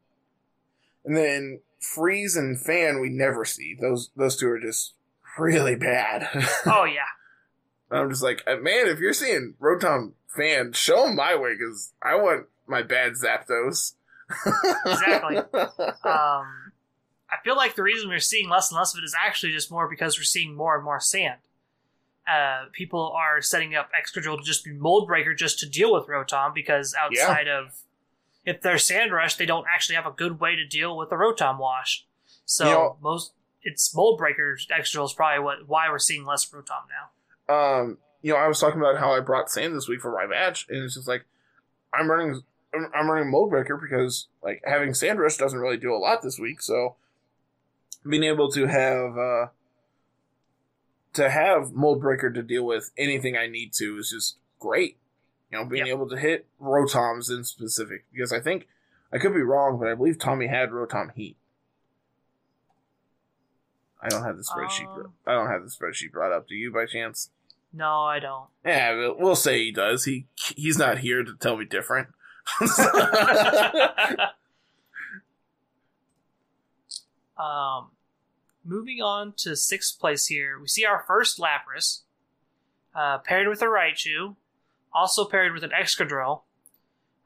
Speaker 1: And then Freeze and Fan we never see. Those those two are just really bad. [laughs]
Speaker 2: Oh yeah,
Speaker 1: I'm just like, uh, man, if you're seeing Rotom Fan, show them my way, because I want my bad Zapdos. [laughs]
Speaker 2: Exactly. um, I feel like the reason we're seeing less and less of it is actually just more because we're seeing more and more sand. Uh, people are setting up Excadrill to just be Mold Breaker just to deal with Rotom because outside of if they're Sand Rush, they don't actually have a good way to deal with the Rotom Wash. So
Speaker 1: You know-
Speaker 2: most it's Mold Breaker Excadrill is probably what why we're seeing less Rotom now.
Speaker 1: um, you know, I was talking about how I brought sand this week for my match, and it's just like I'm running, I'm I'm running mold breaker because like having sand rush doesn't really do a lot this week, so being able to have uh to have mold breaker to deal with anything I need to is just great. You know, being
Speaker 2: Yep.
Speaker 1: able to hit rotoms in specific because I think I could be wrong, but I believe Tommy had rotom heat. I don't have the spreadsheet.
Speaker 2: Um.
Speaker 1: I don't have the spreadsheet brought up. Do you, by chance?
Speaker 2: No, I don't.
Speaker 1: Yeah, we'll- say he does. He he's not here to tell me different. [laughs] [laughs]
Speaker 2: Um, moving on to sixth place here, we see our first Lapras, uh, paired with a Raichu, also paired with an Excadrill.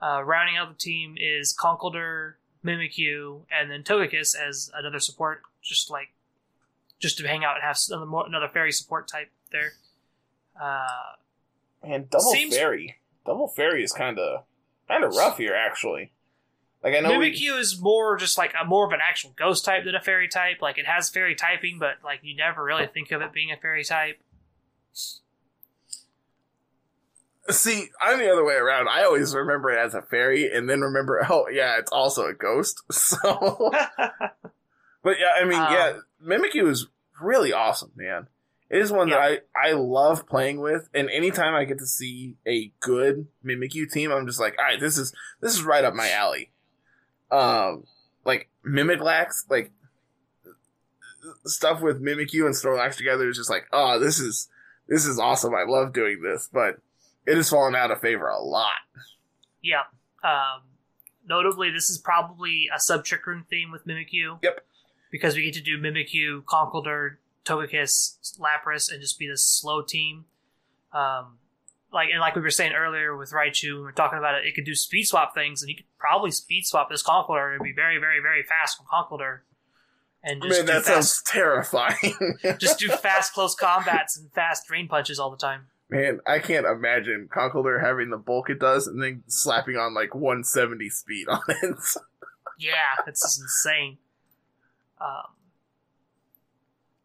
Speaker 2: Uh, rounding out the team is Conkeldurr, Mimikyu, and then Togekiss as another support, just like just to hang out and have another, fairy support type there. Uh,
Speaker 1: and double
Speaker 2: Seems-
Speaker 1: fairy, double fairy is kind of kind of rough here, actually. Like I know we,
Speaker 2: Mimikyu is more just like a more of an actual ghost type than a fairy type. Like it has fairy typing, but like you never really think of it being a fairy type.
Speaker 1: See. I'm the other way around. I always remember it as a fairy, and then remember, [laughs] oh yeah, it's also a ghost. [laughs] So, [laughs] but yeah, I mean,
Speaker 2: Um,
Speaker 1: yeah, Mimikyu is really awesome, man. It is one that I I love playing with, and anytime I get to see a good Mimikyu team, I'm just like, all right, this is this is right up my alley. Um, like Mimiklax, like stuff with Mimikyu and Snorlax together is just like, oh, this is this is awesome. I love doing this, but it has fallen out of favor a lot.
Speaker 2: Yeah. Um, notably, this is probably a sub trick room theme with Mimikyu.
Speaker 1: Yep.
Speaker 2: Because we get to do Mimikyu, Conkeldurr, Togekiss, Lapras, and just be this slow team. Um, like and like we were saying earlier with Raichu, we were talking about it. It could do speed swap things, and you could probably speed swap this Conkeldurr and be very, very, very fast from Conkeldurr. And just
Speaker 1: Man, that
Speaker 2: fast,
Speaker 1: sounds terrifying. [laughs]
Speaker 2: just do [laughs] fast close combats and fast drain punches all the time.
Speaker 1: Man, I can't imagine Conkeldurr having the bulk it does and then slapping on like 170 speed on it. [laughs]
Speaker 2: Yeah, it's just insane. Um,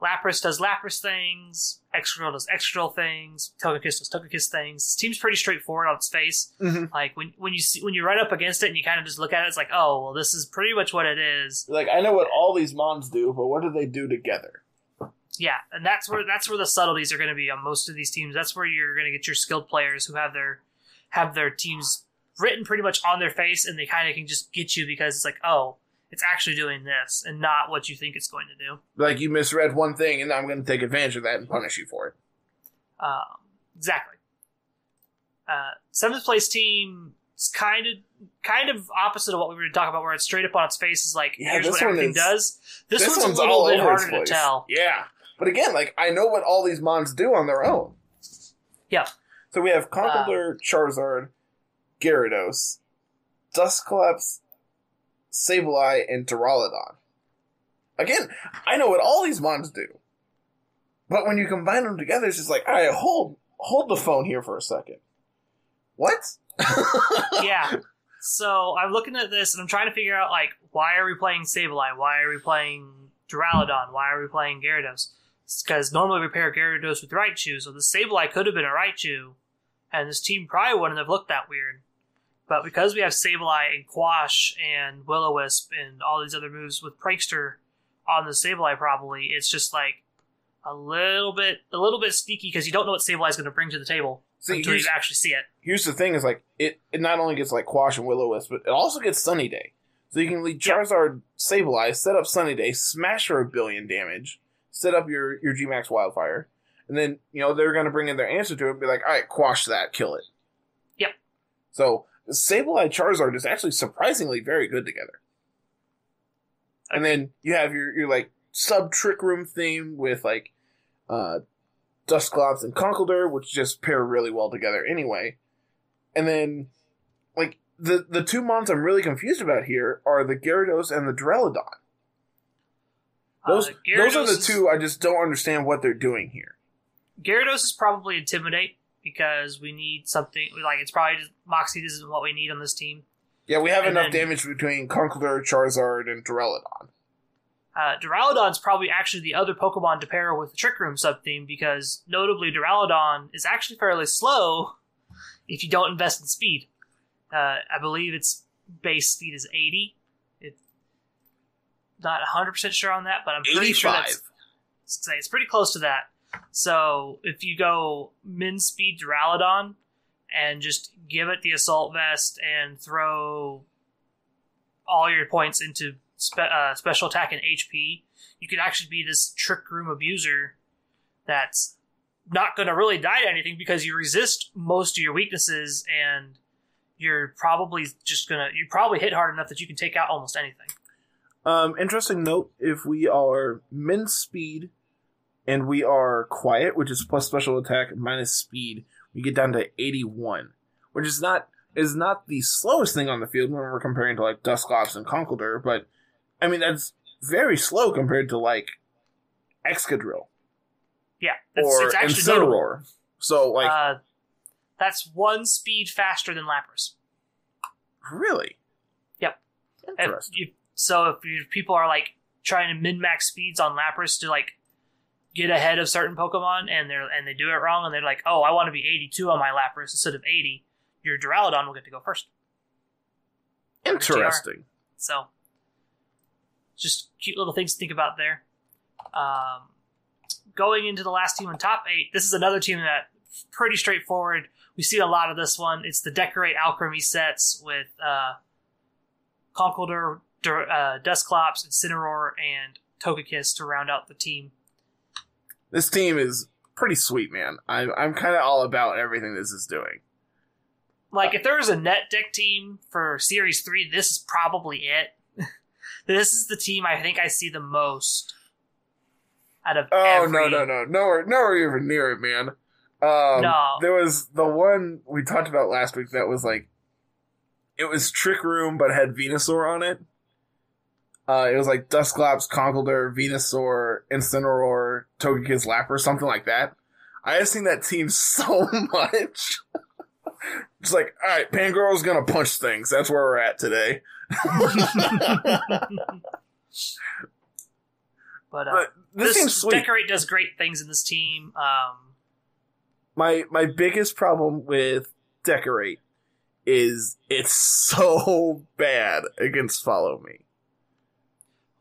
Speaker 2: Lapras does Lapras things. Excadrill does Excadrill things. Togekiss does Togekiss things. This team's pretty straightforward on its face.
Speaker 1: Mhm.
Speaker 2: Like when when you see when you're right up against it and you kind of just look at it, it's like, oh well, this is pretty much what it is.
Speaker 1: Like I know what all these mons do, but what do they do together?
Speaker 2: Yeah, and that's where that's where the subtleties are going to be on most of these teams. That's where you're going to get your skilled players who have their have their teams written pretty much on their face, and they kind of can just get you because it's like, oh, it's actually doing this and not what you think it's going to do.
Speaker 1: Like you misread one thing, and I'm going to take advantage of that and punish you for it.
Speaker 2: Um, exactly. Uh, seventh place team is kind of kind of opposite of what we were talking about, where it's straight up on its face. Is like
Speaker 1: Yeah,
Speaker 2: here's what everything
Speaker 1: is-
Speaker 2: does. This,
Speaker 1: this
Speaker 2: one's,
Speaker 1: one's
Speaker 2: a little bit
Speaker 1: its
Speaker 2: harder to tell.
Speaker 1: Yeah, but again, like I know what all these mons do on their own.
Speaker 2: Yeah.
Speaker 1: So we have uh, Conkeldurr, Charizard, Gyarados, Dusclops, Sableye, and Duraludon. Again, I know what all these mons do. But when you combine them together, it's just like, all right, hold hold the phone here for a second. What? [laughs]
Speaker 2: yeah. So I'm looking at this and I'm trying to figure out like why are we playing Sableye? Why are we playing Duraludon? Why are we playing Gyarados? Because normally we pair Gyarados with Raichu, so the Sableye could have been a Raichu, and this team probably wouldn't have looked that weird. But because we have Sableye and Quash and Will-O-Wisp and all these other moves with Prankster on the Sableye, probably it's just like a little bit, a little bit sneaky because you don't know what Sableye is going to bring to the table
Speaker 1: See,
Speaker 2: until you actually see it.
Speaker 1: here's the thing: is like it. It not only gets like Quash and Will O Wisp, but it also gets Sunny Day. So you can lead Charizard, Sableye, set up Sunny Day, smash for a billion damage, set up your your Gmax Wildfire, and then you know they're going to bring in their answer to it and be like, all right, quash that, kill it.
Speaker 2: Yep.
Speaker 1: So Sableye Charizard is actually surprisingly very good together. And then you have your your like sub trick room theme with like uh Dusclops and Conkeldurr, which just pair really well together anyway. And then like the the two mons I'm really confused about here are the Gyarados and the Duraludon. Those
Speaker 2: Uh,
Speaker 1: those are the two I just don't understand what they're doing here.
Speaker 2: Gyarados is probably intimidate because we need something like it's probably just Moxie isn't what we need on this team.
Speaker 1: Yeah, we have
Speaker 2: And
Speaker 1: enough
Speaker 2: then-
Speaker 1: damage between Conkeldurr, Charizard, and Duraludon.
Speaker 2: Uh, Duraludon's probably actually the other Pokemon to pair with the Trick Room sub theme because notably Duraludon is actually fairly slow if you don't invest in speed. Uh, I believe its base speed is 80. Not 100% sure on that, but I'm pretty sure that's say it's pretty close to that. So if you go min speed Duraludon and just give it the assault vest and throw all your points into spe- uh, special attack and HP, you could actually be this trick room abuser that's not going to really die to anything because you resist most of your weaknesses and you're probably just gonna you probably hit hard enough that you can take out almost anything.
Speaker 1: Um, interesting note: if we are min speed and we are quiet, which is plus special attack minus speed, we get down to eighty-one, which is not is not the slowest thing on the field when we're comparing to like Dusclops and Conkeldurr, but I mean that's very slow compared to like Excadrill
Speaker 2: Yeah, it's,
Speaker 1: or
Speaker 2: it's actually.
Speaker 1: Incineroar. So like
Speaker 2: uh, that's one speed faster than Lapras.
Speaker 1: really,
Speaker 2: Yep.
Speaker 1: Interesting.
Speaker 2: you, so if you, people are like trying to min max speeds on Lapras to like get ahead of certain Pokemon, and they're and they do it wrong, and they're like, "Oh, I want to be 82 on my Lapras instead of 80," your Duraludon will get to go first.
Speaker 1: Interesting.
Speaker 2: So, just cute little things to think about there. Um, going into the last team in top eight, this is another team that pretty straightforward. We see a lot of this one. It's the Decorate Alcremie sets with uh, Conkeldurr, Dur- uh, Dusclops, Incineroar, and Togekiss to round out the team.
Speaker 1: This team is pretty sweet, man. I'm I'm kind of all about everything this is doing.
Speaker 2: Like, if there was a net deck team for Series 3, this is probably it. [laughs] this is the team I think I see the most out of
Speaker 1: Oh
Speaker 2: every,
Speaker 1: no no no nowhere nowhere even near it, man. Um,
Speaker 2: No.
Speaker 1: there was the one we talked about last week that was like, it was Trick Room but had Venusaur on it. Uh, it was like Dusclops, Conkeldurr, Venusaur, Incineroar, Togekiss, Lapper, something like that. I have seen that team [laughs] so much. [laughs] it's like, all right, Pangoro's gonna punch things. That's where we're at today. [laughs]
Speaker 2: but, uh,
Speaker 1: But this,
Speaker 2: this
Speaker 1: seems sweet.
Speaker 2: Decorate does great things in this team. Um,
Speaker 1: my my biggest problem with decorate is it's so bad against follow me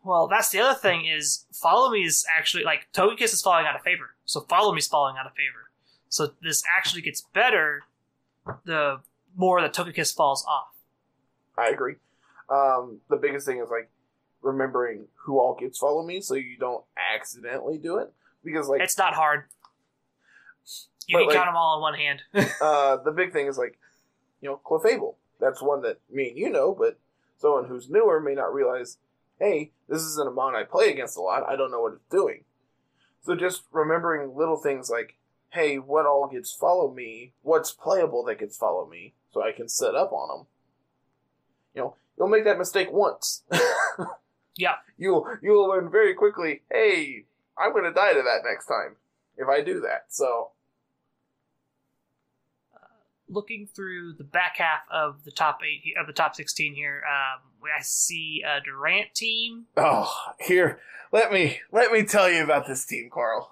Speaker 2: well, that's the other thing is follow me is actually like Togekiss is falling out of favor, so follow me is falling out of favor. So this actually gets better the more that Togekiss falls off.
Speaker 1: i agree um the biggest thing is like remembering who all gets follow me so you don't accidentally do it because like
Speaker 2: It's not hard. You can
Speaker 1: like-
Speaker 2: count them all on one hand. [laughs]
Speaker 1: uh the big thing is like you know clefable that's one that me and you know but someone who's newer may not realize hey this is an amount i play against a lot i don't know what it's doing. So just remembering little things like hey what all gets follow me what's playable that gets follow me so i can set up on them you know you'll make that mistake once. [laughs]
Speaker 2: Yeah.
Speaker 1: you'll you'll learn very quickly hey i'm going to die to that next time if i do that. So
Speaker 2: Looking through the back half of the top eight of the top sixteen here, um, I see a Durant team.
Speaker 1: Oh, here, let me let me tell you about this team, Carl.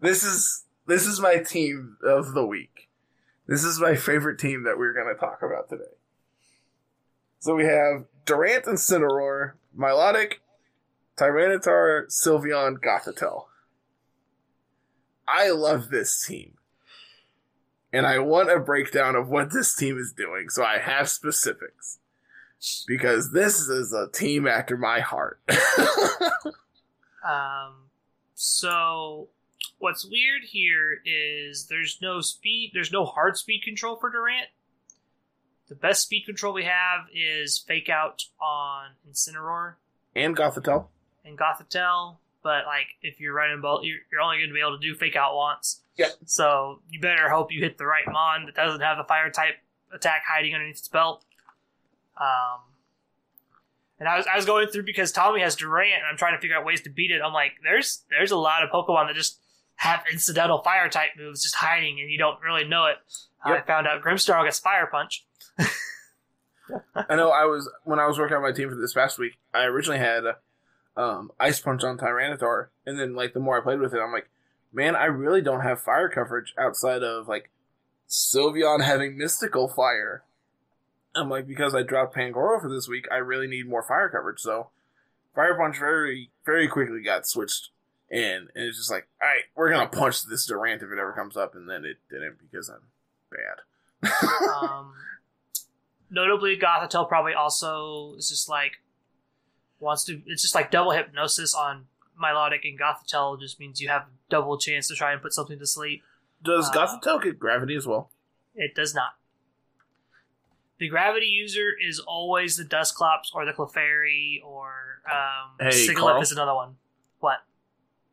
Speaker 1: This is this is my team of the week. This is my favorite team that we're going to talk about today. So we have Durant and Cineroar, Milotic, Tyranitar, Sylveon, Gothitelle. I love this team. And I want a breakdown of what this team is doing, so I have specifics. Because this is a team after my heart. [laughs]
Speaker 2: Um, so what's weird here is there's no speed, there's no hard speed control for Durant. The best speed control we have is Fake Out on Incineroar
Speaker 1: and Gothitelle.
Speaker 2: and Gothitelle, but like if you're running both, you're, you're only going to be able to do Fake Out once.
Speaker 1: Yeah.
Speaker 2: So you better hope you hit the right Mon that doesn't have a Fire type attack hiding underneath its belt. Um, and I was I was going through because Tommy has Durant, and I'm trying to figure out ways to beat it. I'm like, there's there's a lot of Pokemon that just have incidental Fire type moves just hiding, and you don't really know it. I found out Grimmsnarl gets Fire Punch.
Speaker 1: I know I was when I was working on my team for this past week. I originally had um, Ice Punch on Tyranitar, and then like the more I played with it, I'm like, man, I really don't have fire coverage outside of like Sylveon having Mystical Fire. I'm like because I dropped Pangoro for this week, I really need more fire coverage. So Fire Punch very very quickly got switched in, and it's just like, all right, we're gonna punch this Durant if it ever comes up, and then it didn't because I'm bad. [laughs]
Speaker 2: um, notably, Gothitelle probably also is just like wants to. It's just like double hypnosis on Milotic and Gothitelle just means you have double chance to try and put something to sleep.
Speaker 1: Does
Speaker 2: Uh,
Speaker 1: Gothitelle get gravity as well?
Speaker 2: It does not. The gravity user is always the Dusclops or the Clefairy or um,
Speaker 1: Hey,
Speaker 2: is another one. What?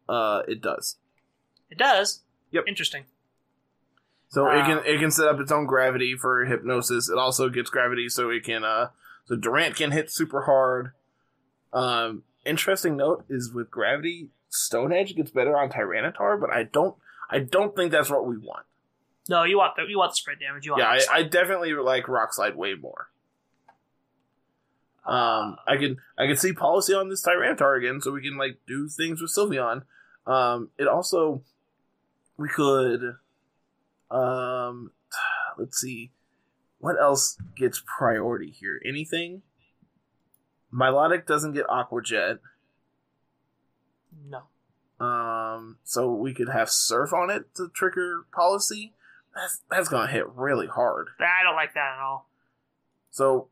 Speaker 1: Uh, it does.
Speaker 2: It does.
Speaker 1: Yep.
Speaker 2: Interesting.
Speaker 1: So it can
Speaker 2: Uh,
Speaker 1: it can set up its own gravity for hypnosis. It also gets gravity so it can uh so Durant can hit super hard. Um interesting note is with gravity, Stone Edge gets better on Tyranitar, but I don't I don't think that's what we want.
Speaker 2: No, you want the you want the spread damage. You want
Speaker 1: Yeah, I, I definitely like Rock Slide way more. Um I can I can see policy on this Tyranitar again, so we can like do things with Sylveon. Um it also we could um let's see what else gets priority here. Anything? Milotic doesn't get Aqua Jet.
Speaker 2: no.
Speaker 1: Um so we could have Surf on it to trigger policy. That's that's gonna hit really hard.
Speaker 2: I don't like that at all.
Speaker 1: So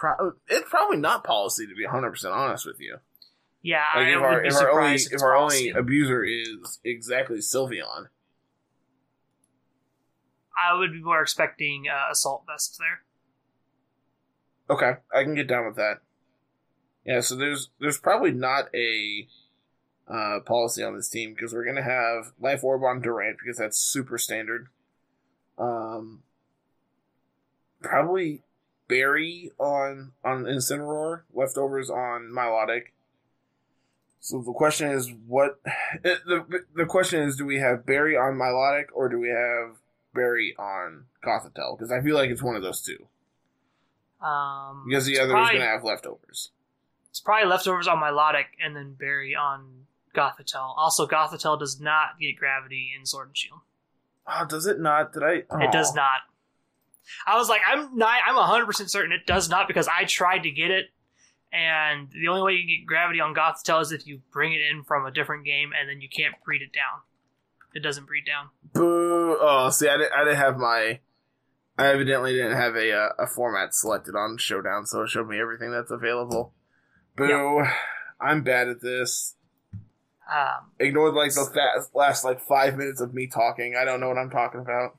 Speaker 1: pro- it's probably not policy to be 100% honest with you.
Speaker 2: Yeah,
Speaker 1: Like
Speaker 2: I
Speaker 1: if our
Speaker 2: be
Speaker 1: if our only if our
Speaker 2: policy.
Speaker 1: only abuser is exactly Sylveon.
Speaker 2: I would be more expecting uh, assault vest there.
Speaker 1: Okay, I can get down with that. Yeah, so there's there's probably not a uh, policy on this team because we're gonna have Life Orb on Durant because that's super standard. Um, probably Berry on on Incineroar, leftovers on Milotic. So the question is, what the the question is, do we have Berry on Milotic or do we have Berry on Gothitelle? Because I feel like it's one of those two.
Speaker 2: Um,
Speaker 1: Because the other
Speaker 2: probably,
Speaker 1: is gonna have leftovers.
Speaker 2: It's probably leftovers on Milotic and then Berry on Gothitelle. Also, Gothitelle does not get gravity in Sword and Shield.
Speaker 1: Oh, does it not? Did I?
Speaker 2: It does
Speaker 1: oh.
Speaker 2: not. I was like, I'm not. I'm 100 percent certain it does not because I tried to get it, and the only way you get gravity on Gothitelle is if you bring it in from a different game, and then you can't breed it down. It doesn't breed down.
Speaker 1: Boo! Oh, see, I didn't, I didn't have my. I evidently didn't have a uh, a format selected on Showdown, so it showed me everything that's available. Boo! I'm bad at this.
Speaker 2: Um,
Speaker 1: Ignored like the fast, last like five minutes of me talking. I don't know what I'm talking about.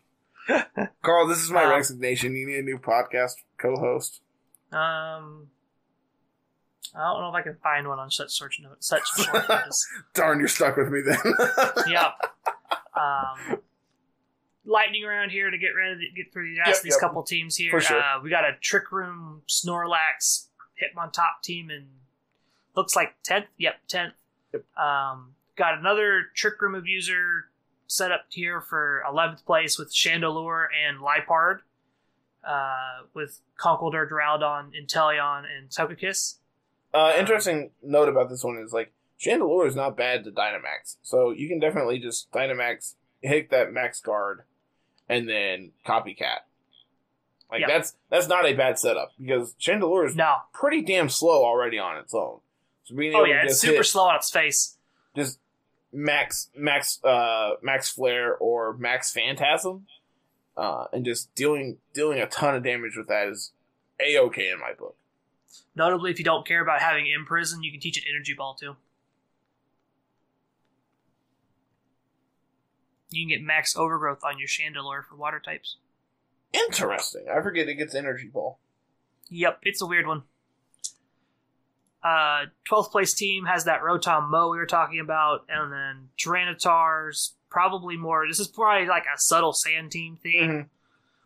Speaker 1: [laughs] Carl, this is my
Speaker 2: Um,
Speaker 1: resignation. You need a new podcast co-host.
Speaker 2: um, I don't know if I can find one on such search note, such [laughs] short notice.
Speaker 1: Darn, you're stuck with me then. [laughs]
Speaker 2: yep. Um, lightning around here to get ready to get through the
Speaker 1: Yep,
Speaker 2: these
Speaker 1: yep.
Speaker 2: couple teams here.
Speaker 1: Sure.
Speaker 2: Uh, we got a Trick Room, Snorlax, Hitmontop team, and looks like tenth. Yep, tenth.
Speaker 1: Yep.
Speaker 2: Um, got another Trick Room abuser set up here for eleventh place with Chandelure and Liepard, uh, with Conkeldurr, Duraludon, Inteleon, and Togekiss.
Speaker 1: Uh, interesting note about this one is like Chandelure is not bad to Dynamax, so you can definitely just Dynamax hit that max guard, and then copycat. Like
Speaker 2: Yeah.
Speaker 1: that's that's not a bad setup because Chandelure is
Speaker 2: No,
Speaker 1: pretty damn slow already on its own. So being
Speaker 2: oh yeah, it's super
Speaker 1: hit
Speaker 2: slow on its face.
Speaker 1: just max max uh max flare or max phantasm, uh, and just dealing dealing a ton of damage with that is a okay in my book.
Speaker 2: Notably, if you don't care about having Imprison, you can teach it Energy Ball too. You can get max overgrowth on your Chandelure for water types.
Speaker 1: Interesting. I forget it gets energy ball.
Speaker 2: Yep, it's a weird one. Uh, 12th place team has that Rotom Mow we were talking about, and then Tyranitars, probably more. This is probably like a subtle sand team theme.
Speaker 1: Mhm.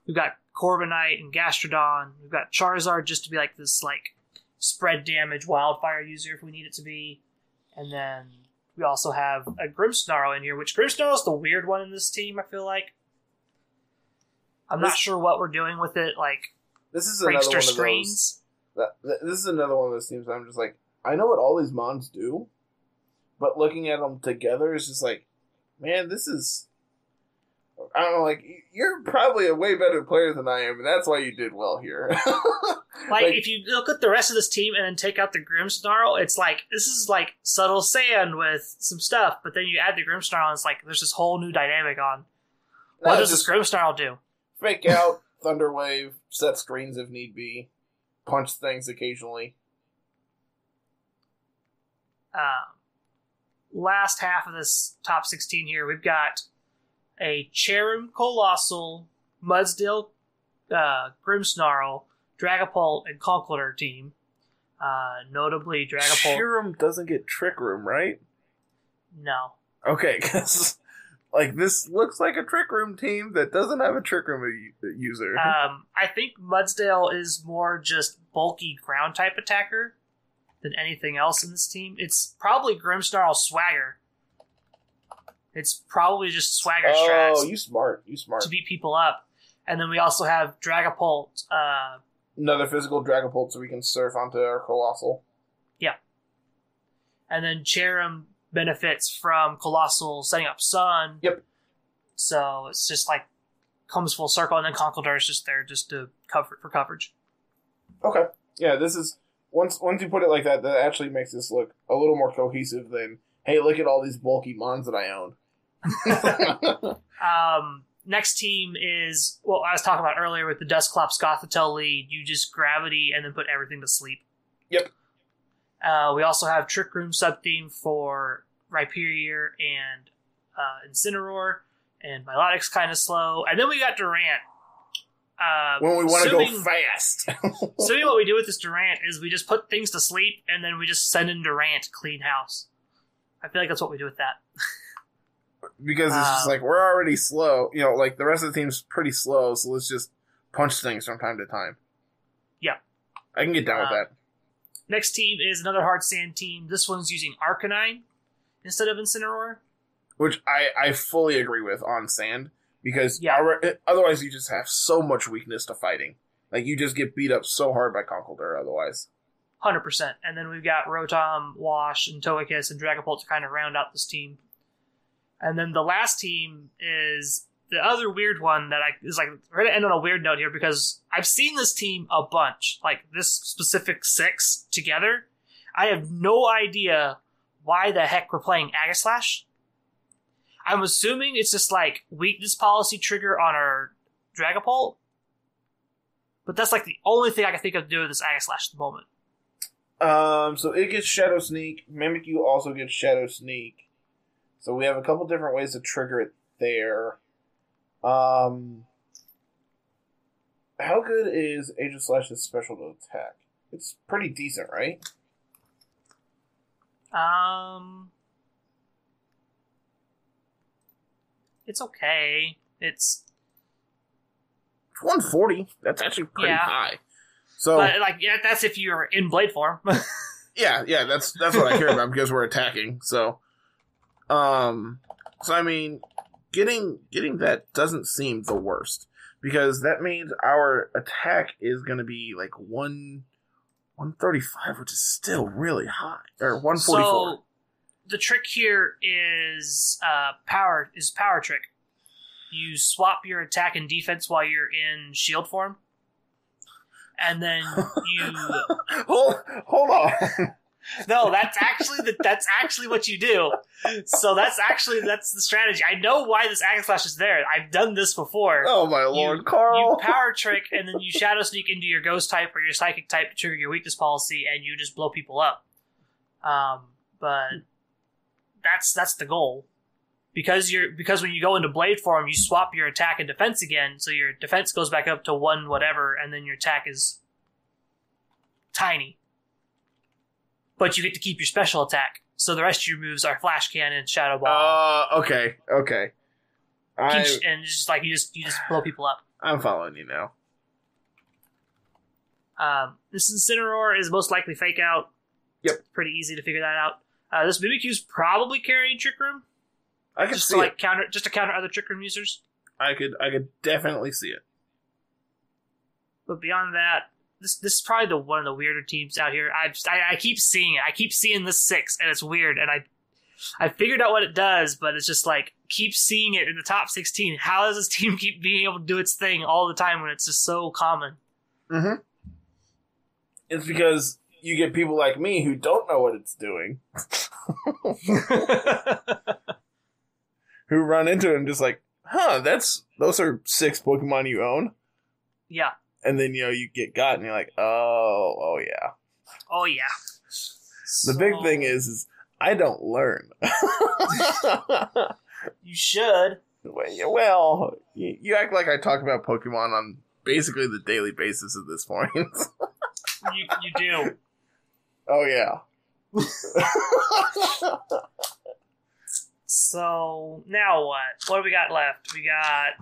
Speaker 2: We've got Corviknight and Gastrodon. We've got Charizard just to be like this like spread damage wildfire user if we need it to be. And then we also have a Grimmsnarl in here, which Grimmsnarl is the weird one in this team, I feel like. I'm not sure what we're doing with it, like
Speaker 1: This is another one of those. That, this is another one of those teams. I'm just like, I know what all these mons do, but looking at them together is just like, man, this is. I don't know, like you're probably a way better player than I am, and that's why you did well here. [laughs]
Speaker 2: Like,
Speaker 1: Like-
Speaker 2: if you look at the rest of this team and then take out the Grimmsnarl, it's like this is like subtle sand with some stuff, but then you add the Grimmsnarl and it's like there's this whole new dynamic on. What does this Grimmsnarl do?
Speaker 1: fake out, [laughs] thunder wave, set screens if need be, punch things occasionally.
Speaker 2: Um, last half of this top 16 here, we've got a Cherrim Coalossal, Mudsdale, uh, Grimmsnarl, Dragapult, and Conkeldurr team. Uh, notably, Dragapult.
Speaker 1: Cherrim doesn't get trick room, right?
Speaker 2: No.
Speaker 1: Okay, [laughs] because like this looks like a trick room team that doesn't have a trick room user. [laughs]
Speaker 2: Um, I think Mudsdale is more just bulky ground type attacker than anything else in this team. It's probably Grimmsnarl Swagger. It's probably just Swagger
Speaker 1: oh,
Speaker 2: strats
Speaker 1: you smart, you smart.
Speaker 2: to beat people up. And then we also have Dragapult. Uh,
Speaker 1: Another physical Dragapult so we can surf onto our Coalossal. Yeah.
Speaker 2: And then Cherrim benefits from Coalossal setting up Sun.
Speaker 1: Yep.
Speaker 2: So it's just like comes full circle, and then Conkeldurr is just there just to cover for coverage.
Speaker 1: Okay. Yeah, this is once once you put it like that, that actually makes this look a little more cohesive than hey, look at all these bulky mons that I own. [laughs] [laughs]
Speaker 2: Um, next team is well, I was talking about earlier with the Dusclops Gothitelle lead. You just gravity and then put everything to sleep.
Speaker 1: Yep.
Speaker 2: Uh, we also have Trick Room sub theme for Rhyperior and uh, Incineroar, and Milotic's kind of slow. And then we got Durant. Uh,
Speaker 1: when we want to go fast. [laughs]
Speaker 2: Assuming what we do with this Durant is we just put things to sleep and then we just send in Durant clean house. I feel like that's what we do with that. [laughs]
Speaker 1: because it's just
Speaker 2: Um,
Speaker 1: like we're already slow. You know, like the rest of the team's pretty slow, so let's just punch things from time to time.
Speaker 2: Yeah.
Speaker 1: I can get down with
Speaker 2: Uh,
Speaker 1: that.
Speaker 2: Next team is another hard sand team. This one's using Arcanine instead of Incineroar.
Speaker 1: Which I I fully agree with on sand because
Speaker 2: Yeah.
Speaker 1: our- otherwise you just have so much weakness to fighting. Like you just get beat up so hard by Conkeldurr otherwise.
Speaker 2: Hundred percent. And then we've got Rotom, Wash, and Togekiss and Dragapult to kind of round out this team. And then the last team is the other weird one that I is like we're gonna end on a weird note here because I've seen this team a bunch, like this specific six together. I have no idea why the heck we're playing Aegislash. I'm assuming it's just like weakness policy trigger on our Dragapult. But that's like the only thing I can think of to do with this Aegislash at the moment.
Speaker 1: Um, so it gets Shadow Sneak. Mimikyu also gets Shadow Sneak. So we have a couple different ways to trigger it there. Um, how good is Aegislash's special to attack? It's pretty decent, right?
Speaker 2: Um, it's okay. It's
Speaker 1: It's 140. That's actually pretty
Speaker 2: Yeah.
Speaker 1: high. So
Speaker 2: but like yeah, that's if you're in blade form. [laughs]
Speaker 1: yeah, yeah, that's that's what I care about because we're attacking. So, um, so I mean, getting getting that doesn't seem the worst because that means our attack is going to be like one one thirty five, which is still really high, or one forty four.
Speaker 2: so the trick here is uh power is power trick. You swap your attack and defense while you're in shield form, and then [laughs] you
Speaker 1: hold hold on.
Speaker 2: No, that's actually the, that's actually what you do. So that's actually that's the strategy. I know why this Aegislash is there. I've done this before.
Speaker 1: oh my lord,
Speaker 2: you
Speaker 1: Carl!
Speaker 2: power trick and then you shadow sneak into your ghost type or your psychic type to trigger your weakness policy and you just blow people up. Um, but that's that's the goal. Because you're because when you go into blade form, you swap your attack and defense again, so your defense goes back up to one whatever, and then your attack is tiny. But you get to keep your special attack. So the rest of your moves are flash cannon, shadow ball,
Speaker 1: Uh, okay, okay. I
Speaker 2: and just like you just you just blow people up.
Speaker 1: I'm following you now.
Speaker 2: Um, this Incineroar is most likely fake out.
Speaker 1: Yep.
Speaker 2: It's pretty easy to figure that out. Uh, this Mimikyu's probably carrying Trick Room,
Speaker 1: I can
Speaker 2: just
Speaker 1: see
Speaker 2: to
Speaker 1: it.
Speaker 2: like counter, just to counter other Trick Room users.
Speaker 1: I could I could definitely see it.
Speaker 2: But beyond that, this this is probably the one of the weirder teams out here. I just, I, I keep seeing it. I keep seeing the six, and it's weird. And I I figured out what it does, but it's just like keep seeing it in the top sixteen. How does this [laughs] team keep being able to do its thing all the time when it's just so common?
Speaker 1: Mm-hmm. It's because you get people like me who don't know what it's doing, [laughs] who run into it and just like, huh, that's those are six Pokemon you own,
Speaker 2: yeah.
Speaker 1: And then you know you get got and you're like, oh, oh yeah.
Speaker 2: Oh yeah.
Speaker 1: The big thing is, is I don't learn. [laughs]
Speaker 2: you should.
Speaker 1: well, you, you act like I talk about Pokemon on basically the daily basis at this point. [laughs]
Speaker 2: You you do.
Speaker 1: oh yeah. [laughs]
Speaker 2: So now what? What do we got left? We got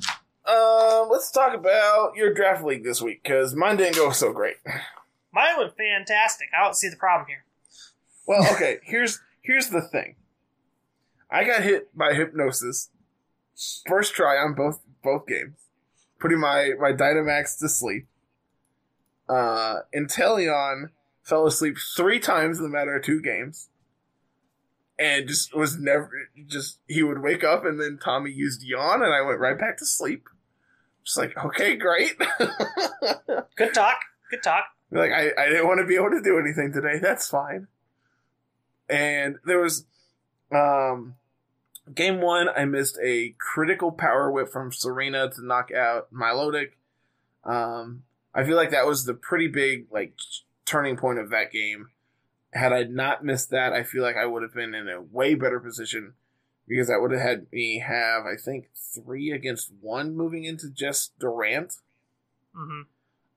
Speaker 1: Um, let's talk about your draft league this week because mine didn't go so great.
Speaker 2: mine went fantastic. I don't see the problem here.
Speaker 1: Well, [laughs] okay, here's here's the thing. I got hit by hypnosis first try on both both games, putting my my Dynamax to sleep. Uh, Inteleon fell asleep three times in the matter of two games, and just was never just he would wake up and then Tommy used yawn and I went right back to sleep. Just like okay, great. [laughs]
Speaker 2: Good talk. Good talk.
Speaker 1: Like I, I didn't want to be able to do anything today. That's fine. And there was um game one, I missed a critical power whip from Serena to knock out Milotic. Um I feel like that was the pretty big like turning point of that game. Had I not missed that, I feel like I would have been in a way better position because that would have had me have, I think, three against one moving into just Durant.
Speaker 2: hmm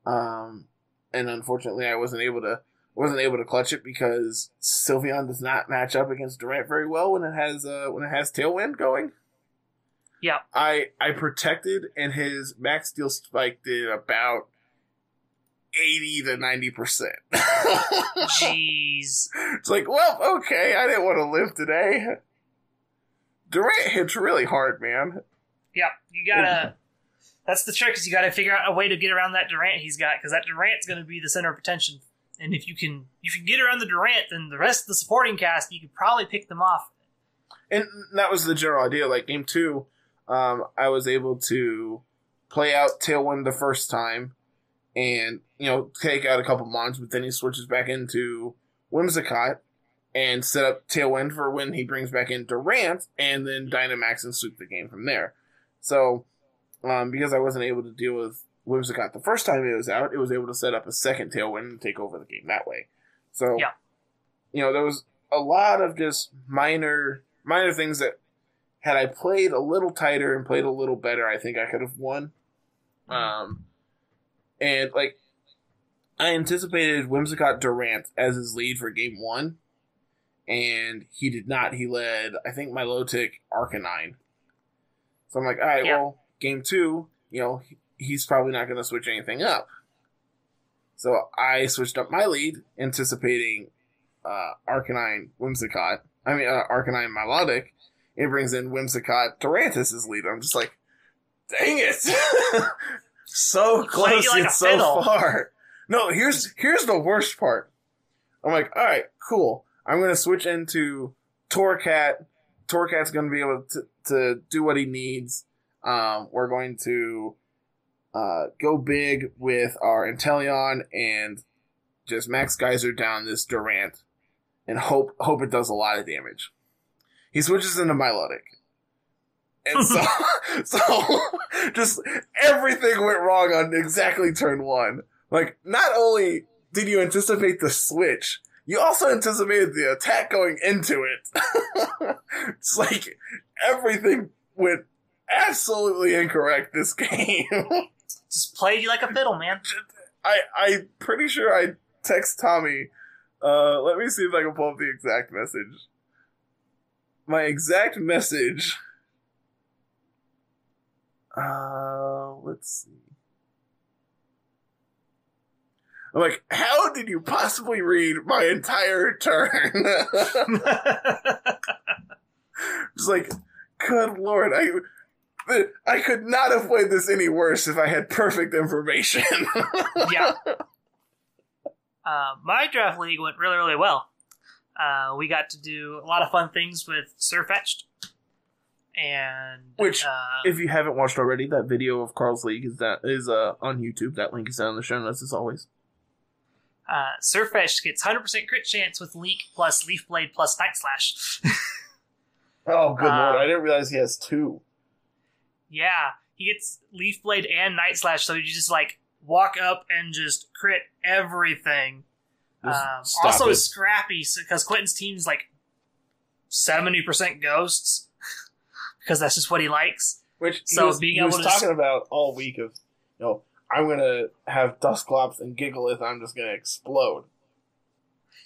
Speaker 1: Um, and unfortunately, I wasn't able to wasn't able to clutch it because Sylveon does not match up against Durant very well when it has uh, when it has Tailwind going.
Speaker 2: Yeah.
Speaker 1: I I protected and his max steel spike did about eighty to ninety percent. [laughs]
Speaker 2: Jeez.
Speaker 1: It's like, well, okay, I didn't want to live today. Durant hits really hard, man.
Speaker 2: Yeah, you gotta. That's the trick. Is you gotta figure out a way to get around that Durant he's got because that Durant's gonna be the center of attention. And if you can, if you can get around the Durant, then the rest of the supporting cast, you could probably pick them off.
Speaker 1: And that was the general idea. Like game two, um, I was able to play out Tailwind the first time, and you know take out a couple mons, but then he switches back into Whimsicott and set up Tailwind for when he brings back in Durant, and then Dynamax and sweep the game from there. So, um, because I wasn't able to deal with Whimsicott the first time it was out, it was able to set up a second Tailwind and take over the game that way. So,
Speaker 2: Yeah.
Speaker 1: you know, there was a lot of just minor minor things that had I played a little tighter and played a little better, I think I could have won. Um, and like I anticipated Whimsicott Durant as his lead for game one, and he did not. He led, I think, Milotic Arcanine. So I'm like, all right,
Speaker 2: Yeah.
Speaker 1: well, game two, you know, he's probably not going to switch anything up. So I switched up my lead, anticipating uh, Arcanine Whimsicott. I mean, uh, Arcanine Milotic. It brings in Whimsicott Durantis as lead. I'm just like, dang it! [laughs] so close
Speaker 2: like
Speaker 1: yet
Speaker 2: a
Speaker 1: so
Speaker 2: fiddle.
Speaker 1: far. No, here's here's the worst part. I'm like, all right, cool. I'm gonna switch into Torracat. Torracat's gonna be able to, to do what he needs. Um, we're going to uh, go big with our Inteleon and just Max Geyser down this Durant and hope hope it does a lot of damage. He switches into Milotic. And so, [laughs] [laughs] so just everything went wrong on exactly turn one. Like, not only did you anticipate the switch, you also anticipated the attack going into it. [laughs] it's like everything went absolutely incorrect this game. [laughs]
Speaker 2: Just played you like a fiddle, man.
Speaker 1: I I'm pretty sure I text Tommy. Uh, let me see if I can pull up the exact message. My exact message. Uh, let's see. I'm like, how did you possibly read my entire turn? [laughs] Just like, good lord, I, I could not have played this any worse if I had perfect information. [laughs]
Speaker 2: yeah. Uh, my draft league went really, really well. Uh, we got to do a lot of fun things with Sirfetch'd. And
Speaker 1: Which,
Speaker 2: uh,
Speaker 1: if you haven't watched already, that video of Carl's League is that is uh, on YouTube. That link is down in the show notes as always.
Speaker 2: Uh, Sirfetch'd gets 100% crit chance with Leek plus Leaf Blade plus Night Slash. [laughs]
Speaker 1: Oh, good
Speaker 2: Uh,
Speaker 1: lord! I didn't realize he has two.
Speaker 2: yeah, he gets Leaf Blade and Night Slash, so you just like walk up and just crit everything.
Speaker 1: Just
Speaker 2: Um, also,
Speaker 1: it.
Speaker 2: scrappy because Quentin's team's like seventy percent ghosts [laughs] because that's just what he likes.
Speaker 1: Which
Speaker 2: so
Speaker 1: he was,
Speaker 2: being
Speaker 1: he
Speaker 2: able
Speaker 1: was
Speaker 2: to
Speaker 1: talking about all week of, you know, I'm gonna have Dusclops and Gigalith. I'm just gonna explode.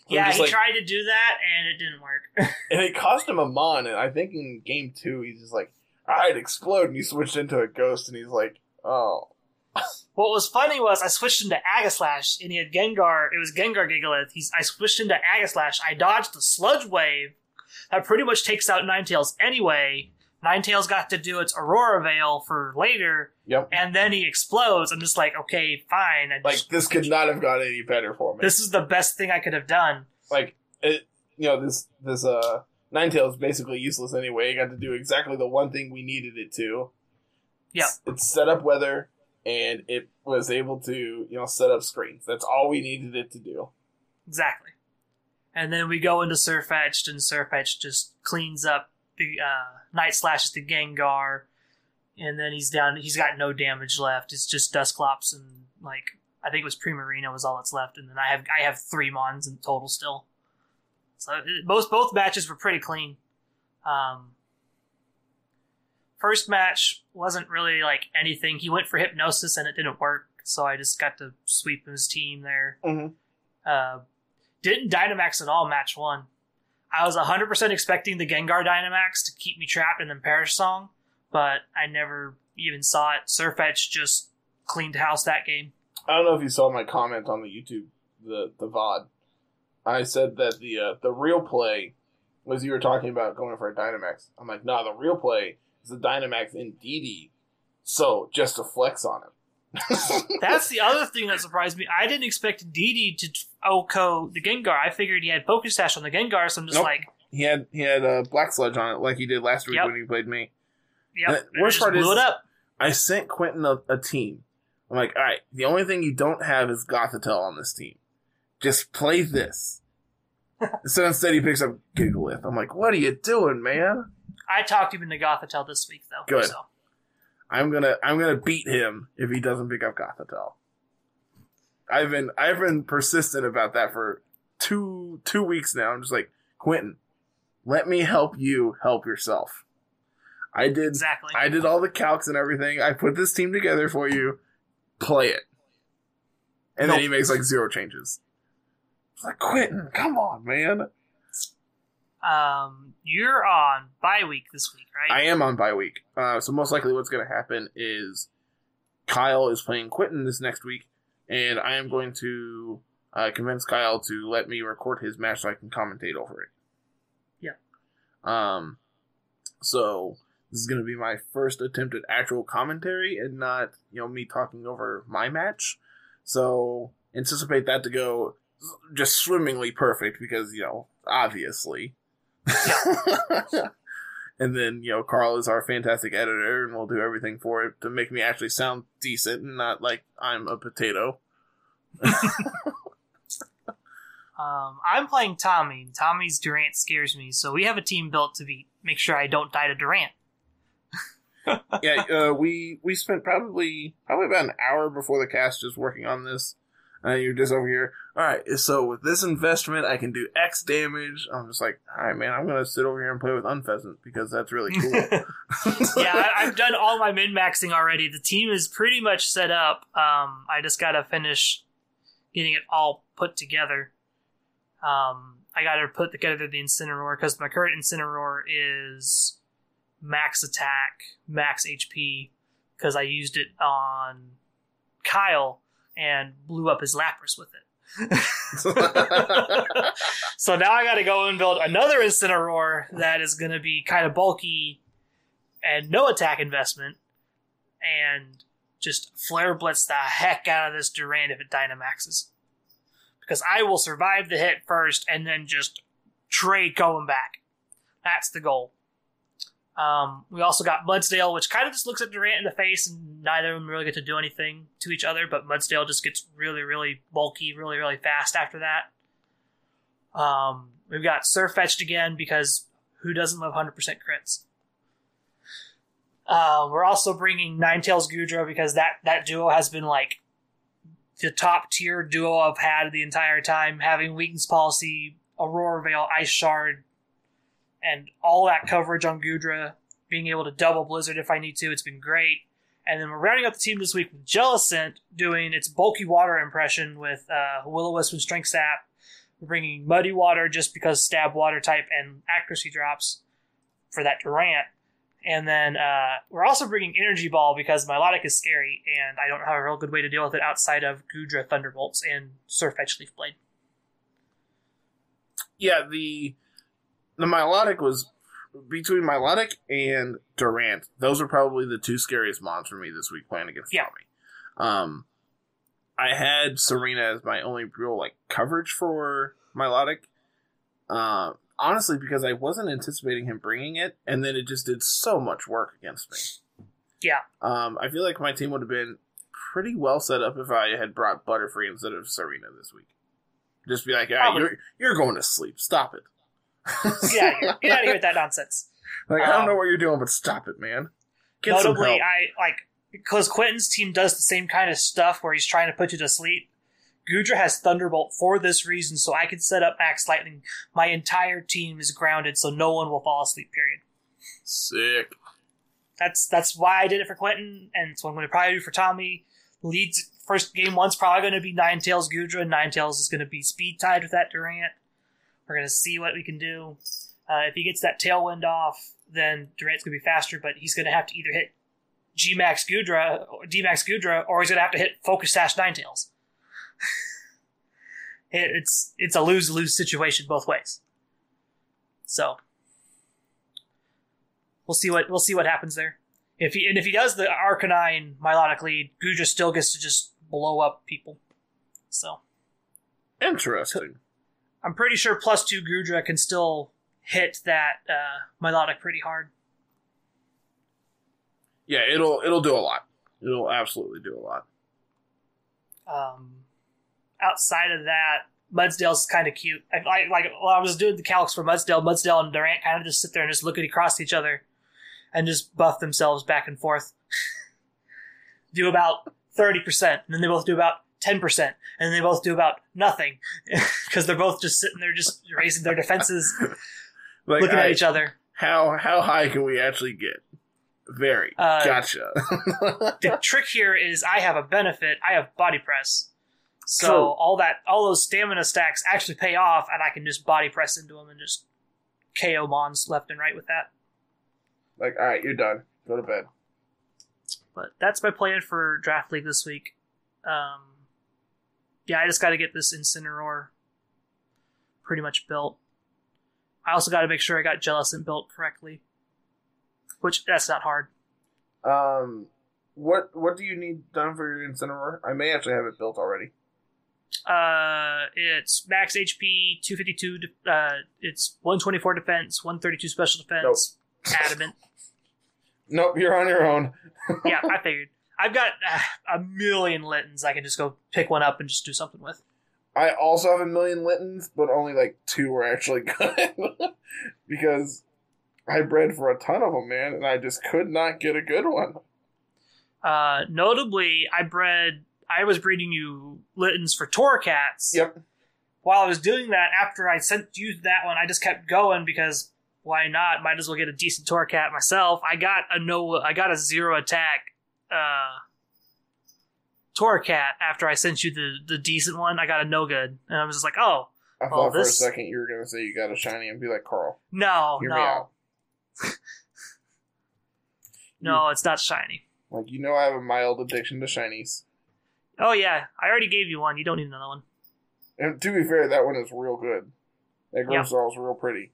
Speaker 1: I'm
Speaker 2: yeah, he
Speaker 1: like-
Speaker 2: tried to do that and it didn't work. [laughs]
Speaker 1: and it cost him a mon. And I think in game two, he's just like, "I'd explode," and he switched into a ghost, and he's like, "Oh, [laughs]
Speaker 2: what was funny was I switched into Aegislash and he had Gengar. It was Gengar Gigalith. He's I switched into Aegislash. I dodged the Sludge Wave that pretty much takes out Ninetales anyway. Ninetales got to do its Aurora Veil for later,
Speaker 1: yep."
Speaker 2: and then he explodes. I'm just like, okay, fine. I
Speaker 1: Like
Speaker 2: just,
Speaker 1: this could not have gone any better for me.
Speaker 2: this is the best thing I could have done.
Speaker 1: like it, you know, this this uh Ninetales basically useless anyway. It got to do exactly the one thing we needed it to.
Speaker 2: Yeah.
Speaker 1: It's, it's set up weather, and it was able to you know set up screens. That's all we needed it to do.
Speaker 2: Exactly. And then we go into Sirfetch'd, and Sirfetch'd just cleans up the uh, Night Slashes the Gengar, and then he's down. He's got no damage left. It's just Dusclops and like I think it was Primarina was all that's left, and then I have I have three Mons in total still. So it, both both matches were pretty clean. Um, first match wasn't really like anything. He went for Hypnosis and it didn't work, so I just got to sweep his team there.
Speaker 1: Mhm.
Speaker 2: Uh, didn't Dynamax at all match one. I was 100% expecting the Gengar Dynamax to keep me trapped in the Perish Song, but I never even saw it. Sirfetch'd just cleaned house that game.
Speaker 1: I don't know if you saw my comment on the YouTube, the the VOD. I said that the uh, the real play was you were talking about going for a Dynamax. I'm like, nah, the real play is the Dynamax in DD. So just to flex on him. [laughs]
Speaker 2: That's the other thing that surprised me. I didn't expect Didi to OHKO the Gengar. I figured he had Focus Sash on the Gengar, so I'm just
Speaker 1: Nope.
Speaker 2: like,
Speaker 1: he had he had a black sludge on it like he did last week
Speaker 2: Yep.
Speaker 1: when he played me.
Speaker 2: Yep. And
Speaker 1: worst
Speaker 2: just
Speaker 1: part
Speaker 2: blew
Speaker 1: is-
Speaker 2: it up.
Speaker 1: I sent Quentin a, a team. I'm like, all right, the only thing you don't have is Gothitelle on this team. Just play this. [laughs] so instead, he picks up Gigalith. I'm like, what are you doing, man?
Speaker 2: I talked him into Gothitelle this week, though.
Speaker 1: Good.
Speaker 2: So.
Speaker 1: I'm gonna I'm gonna beat him if he doesn't pick up Gothitelle. I've been I've been persistent about that for two two weeks now. I'm just like Quentin, let me help you help yourself. I did
Speaker 2: Exactly.
Speaker 1: I did all the calcs and everything. I put this team together for you. Play it. And then he makes like zero changes. It's like Quentin, come on, man.
Speaker 2: Um, you're on bye week this week, right?
Speaker 1: I am on bye week. Uh, so most likely what's going to happen is Kyle is playing Quentin this next week, and I am going to uh, convince Kyle to let me record his match so I can commentate over it.
Speaker 2: Yeah.
Speaker 1: Um. So this is going to be my first attempt at actual commentary, and not you know me talking over my match. So anticipate that to go just swimmingly perfect because you know obviously. [laughs] and then you know Carl is our fantastic editor, and we'll do everything for it to make me actually sound decent and not like I'm a potato. [laughs]
Speaker 2: Um, I'm playing Tommy. Tommy's Durant scares me, so we have a team built to beat. Make sure I don't die to Durant. [laughs]
Speaker 1: yeah, uh, we we spent probably probably about an hour before the cast just working on this. Uh, you're just over here. All right, so with this investment, I can do X damage. I'm just like, all right, man, I'm gonna sit over here and play with Unfezant because that's really cool. [laughs] [laughs]
Speaker 2: yeah, I, I've done all my min maxing already. The team is pretty much set up. Um, I just gotta finish getting it all put together. Um, I gotta put together the Incineroar because my current Incineroar is max attack, max HP because I used it on Kyle and blew up his Lapras with it. [laughs] So now I got to go and build another Incineroar that is going to be kind of bulky and no attack investment, and just flare blitz the heck out of this Durant if it Dynamaxes. Because I will survive the hit first and then just trade going back. That's the goal. Um, we also got Mudsdale, which kind of just looks at Durant in the face, and neither of them really get to do anything to each other. But Mudsdale just gets really, really bulky, really, really fast after that. Um, we've got Sirfetch'd again because who doesn't love 100% crits? Uh, we're also bringing Ninetales Goodra because that, that duo has been like the top tier duo I've had the entire time, having Weakness Policy, Aurora Veil, Ice Shard, and all that coverage on Goodra, being able to double Blizzard if I need to. It's been great. And then we're rounding up the team this week with Jellicent doing its bulky water impression with uh, Will-O-Wisp and Strength Sap. We're bringing Muddy Water just because stab water type and accuracy drops for that Durant. And then uh, we're also bringing Energy Ball because Milotic is scary and I don't have a real good way to deal with it outside of Goodra Thunderbolts and Sirfetch'd Leaf Blade.
Speaker 1: yeah, the the Milotic was between Milotic and Durant. Those are probably the two scariest mons for me this week playing against
Speaker 2: Yeah.
Speaker 1: Tommy. Um, I had Serena as my only real like coverage for Milotic. Uh, honestly, because I wasn't anticipating him bringing it, and then it just did so much work against me.
Speaker 2: Yeah.
Speaker 1: Um, I feel like my team would have been pretty well set up if I had brought Butterfree instead of Serena this week. Just be like, all right, you're you're going to sleep. Stop it.
Speaker 2: Get out of here. Get out of here with that nonsense.
Speaker 1: Like, I don't
Speaker 2: Um,
Speaker 1: know what you're doing, but stop it, man. Get
Speaker 2: Notably. I like because Quentin's team does the same kind of stuff where he's trying to put you to sleep. Goodra has Thunderbolt for this reason, so I can set up Max Lightning. My entire team is grounded, so no one will fall asleep. Period.
Speaker 1: Sick.
Speaker 2: That's that's why I did it for Quentin, and it's what I'm going to probably do for Tommy. Leads first game one's probably going to be Ninetales Nine Tails is going to be speed tied with that Durant. We're going to see what we can do. Uh, if he gets that tailwind off, then Durant's going to be faster, but he's going to have to either hit G Max Goodra or D Max Goodra, or he's going to have to hit Focus Sash Ninetales. [laughs] it, it's it's a lose lose situation both ways. So we'll see what we'll see what happens there. If he and if he does the Arcanine Milotic lead, Goodra still gets to just blow up people. So
Speaker 1: Interesting.
Speaker 2: I'm pretty sure plus two Goodra can still hit that uh, Milotic pretty hard.
Speaker 1: Yeah, it'll it'll do a lot. It'll absolutely do a lot.
Speaker 2: Um, outside of that, Mudsdale's kind of cute. I, I like while I was doing the calcs for Mudsdale, Mudsdale and Durant kind of just sit there and just look at across each other, and just buff themselves back and forth. [laughs] do about thirty percent, and then they both do about ten percent, and they both do about nothing [laughs] because they're both just sitting there, just raising their defenses, [laughs]
Speaker 1: Like,
Speaker 2: looking
Speaker 1: I-
Speaker 2: at each other.
Speaker 1: How how high can we actually get? Very.
Speaker 2: Uh,
Speaker 1: gotcha.
Speaker 2: the [laughs] trick here is I have a benefit. I have body press. So all that all those stamina stacks actually pay off and I can just body press into them and just KO mons left and right with that.
Speaker 1: like, all right, you're done. Go to bed.
Speaker 2: But that's my plan for draft league this week. Um yeah, I just got to get this Incineroar pretty much built. I also got to make sure I got Jellicent built correctly. Which that's not hard.
Speaker 1: Um, what what do you need done for your Incineroar? I may actually have it built already.
Speaker 2: Uh, it's max HP, 252. de- Uh, it's 124 defense, 132 special defense, adamant. [laughs]
Speaker 1: Nope, you're on your own. [laughs]
Speaker 2: Yeah, I figured. I've got uh, a million Littens I can just go pick one up and just do something with.
Speaker 1: I also have a million Littens, but only like two were actually [laughs] good because I bred for a ton of them, man, and I just could not get a good one.
Speaker 2: Uh, notably, I bred. I was breeding you Littens for Torracats.
Speaker 1: Yep.
Speaker 2: While I was doing that, after I sent you that one, I just kept going because why not? Might as well get a decent Torracat myself. I got a no. I got a zero attack. Uh, Torracat after I sent you the the decent one. I got a no good, and I was just like, oh
Speaker 1: I
Speaker 2: Well,
Speaker 1: thought for
Speaker 2: this-
Speaker 1: a second you were gonna say you got a shiny and be like Carl.
Speaker 2: no,
Speaker 1: Hear me
Speaker 2: no,
Speaker 1: out. [laughs]
Speaker 2: no, it's not shiny.
Speaker 1: Like you know, I have a mild addiction to shinies.
Speaker 2: Oh yeah, I already gave you one. You don't need another one.
Speaker 1: And to be fair, that one is real good. That
Speaker 2: Yeah.
Speaker 1: Grimmsnarl is real pretty.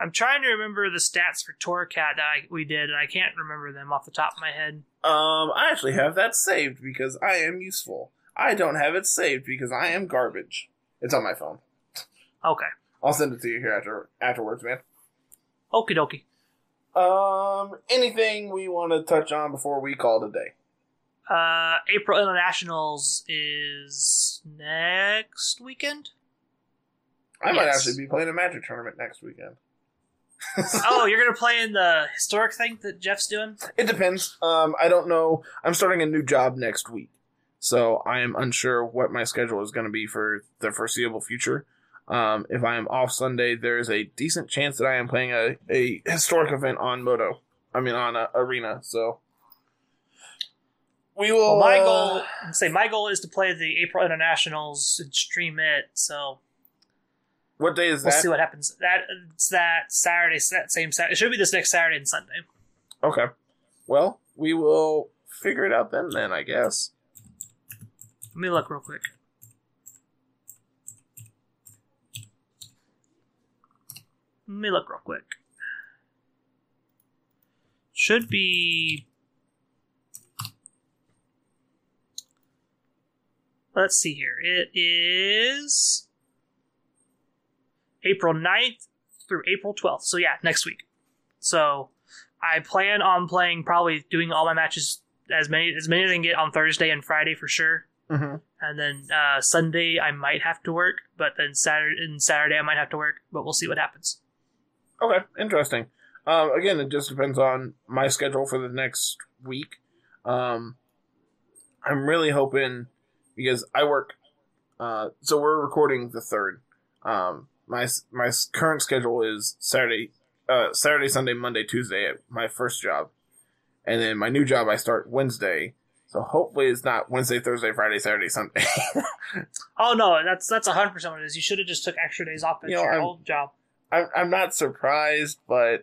Speaker 2: I'm trying to remember the stats for Torracat that I, we did, and I can't remember them off the top of my head.
Speaker 1: Um, I actually have that saved because I am useful. I don't have it saved because I am garbage. It's on my phone.
Speaker 2: Okay,
Speaker 1: I'll send it to you here after afterwards, man.
Speaker 2: okie dokie.
Speaker 1: Um, anything we want to touch on before we call today?
Speaker 2: Uh, April Internationals is next weekend.
Speaker 1: I might actually be playing a Magic tournament next weekend. [laughs]
Speaker 2: oh, you're gonna play in the historic thing that Jeff's doing?
Speaker 1: It depends. Um, I don't know. I'm starting a new job next week, so I am unsure what my schedule is going to be for the foreseeable future. Um, if I am off Sunday, there is a decent chance that I am playing a, a historic event on Moto. I mean, on uh, Arena. So we will.
Speaker 2: Well, my
Speaker 1: uh,
Speaker 2: goal, say my goal is to play the April Internationals and stream it. So
Speaker 1: What day is that?
Speaker 2: we'll
Speaker 1: that?
Speaker 2: see what happens. That it's that Saturday, that same Saturday. It should be this next Saturday and Sunday.
Speaker 1: Okay. Well, we will figure it out then. Then I guess.
Speaker 2: Let me look real quick. Let me look real quick. Should be. Let's see here. It is April 9th through April 12th. So, yeah, next week. So, I plan on playing, probably doing all my matches as many as many as I can get on Thursday and Friday for sure
Speaker 1: Mm-hmm.
Speaker 2: and then uh, Sunday I might have to work, but then Saturday and Saturday I might have to work, but we'll see what happens.
Speaker 1: Okay, interesting. Um, again, it just depends on my schedule for the next week. Um, I'm really hoping because I work. Uh, so we're recording the third. Um, my my current schedule is Saturday, uh, Saturday, Sunday, Monday, Tuesday at my first job, and then my new job I start Wednesday. So hopefully it's not Wednesday, Thursday, Friday, Saturday, Sunday. [laughs]
Speaker 2: Oh no, that's that's hundred percent what it is. You should have just took extra days off at
Speaker 1: You know,
Speaker 2: your
Speaker 1: I'm-
Speaker 2: old job.
Speaker 1: I'm I'm not surprised, but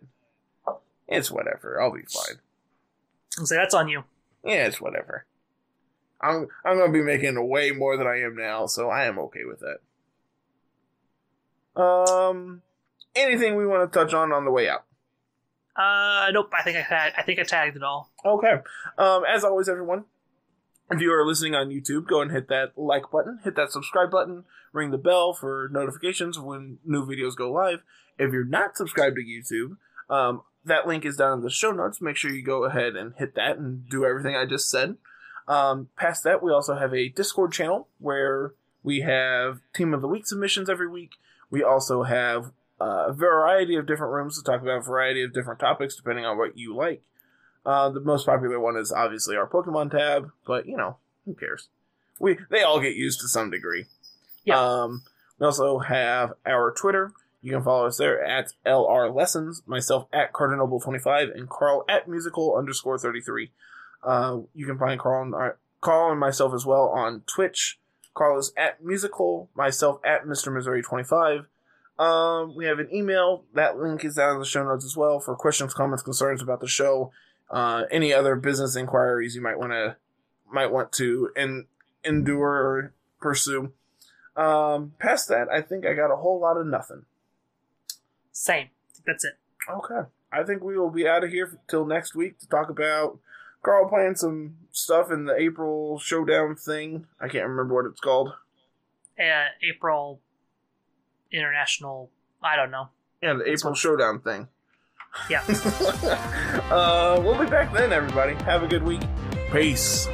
Speaker 1: it's whatever. I'll be fine.
Speaker 2: And say that's on you.
Speaker 1: Yeah, it's whatever. I'm I'm gonna be making way more than I am now, so I am okay with that. Um, anything we want to touch on on the way out?
Speaker 2: Uh, nope. I think I had. I think I tagged it all.
Speaker 1: Okay. Um, as always, everyone, if you are listening on YouTube, go and hit that like button, hit that subscribe button, ring the bell for notifications when new videos go live. If you're not subscribed to YouTube, um, that link is down in the show notes. Make sure you go ahead and hit that and do everything I just said. Um, past that, we also have a Discord channel where we have Team of the Week submissions every week. We also have uh, a variety of different rooms to talk about a variety of different topics depending on what you like. Uh, the most popular one is obviously our Pokemon tab, but you know, who cares? We they all get used to some degree.
Speaker 2: Yeah.
Speaker 1: Um, we also have our Twitter. You can follow us there at LR Lessons, myself at Cardinoble25, and Carl at musical underscore 33. Uh, you can find Carl and, uh, Carl and myself as well on Twitch. Carl is at musical, myself at Mr. Missouri 25. Um, we have an email. That link is down in the show notes as well for questions, comments, concerns about the show. Uh, any other business inquiries you might want to might want to en- endure or pursue. Um, past that, I think I got a whole lot of nothing.
Speaker 2: Same. That's it.
Speaker 1: Okay. I think we will be out of here till next week to talk about Carl playing some stuff in the April Showdown thing. I can't remember what it's called.
Speaker 2: Uh, April International. I don't know.
Speaker 1: Yeah, the April Showdown thing.
Speaker 2: Yeah. [laughs]
Speaker 1: uh, we'll be back then, everybody. Have a good week. Peace.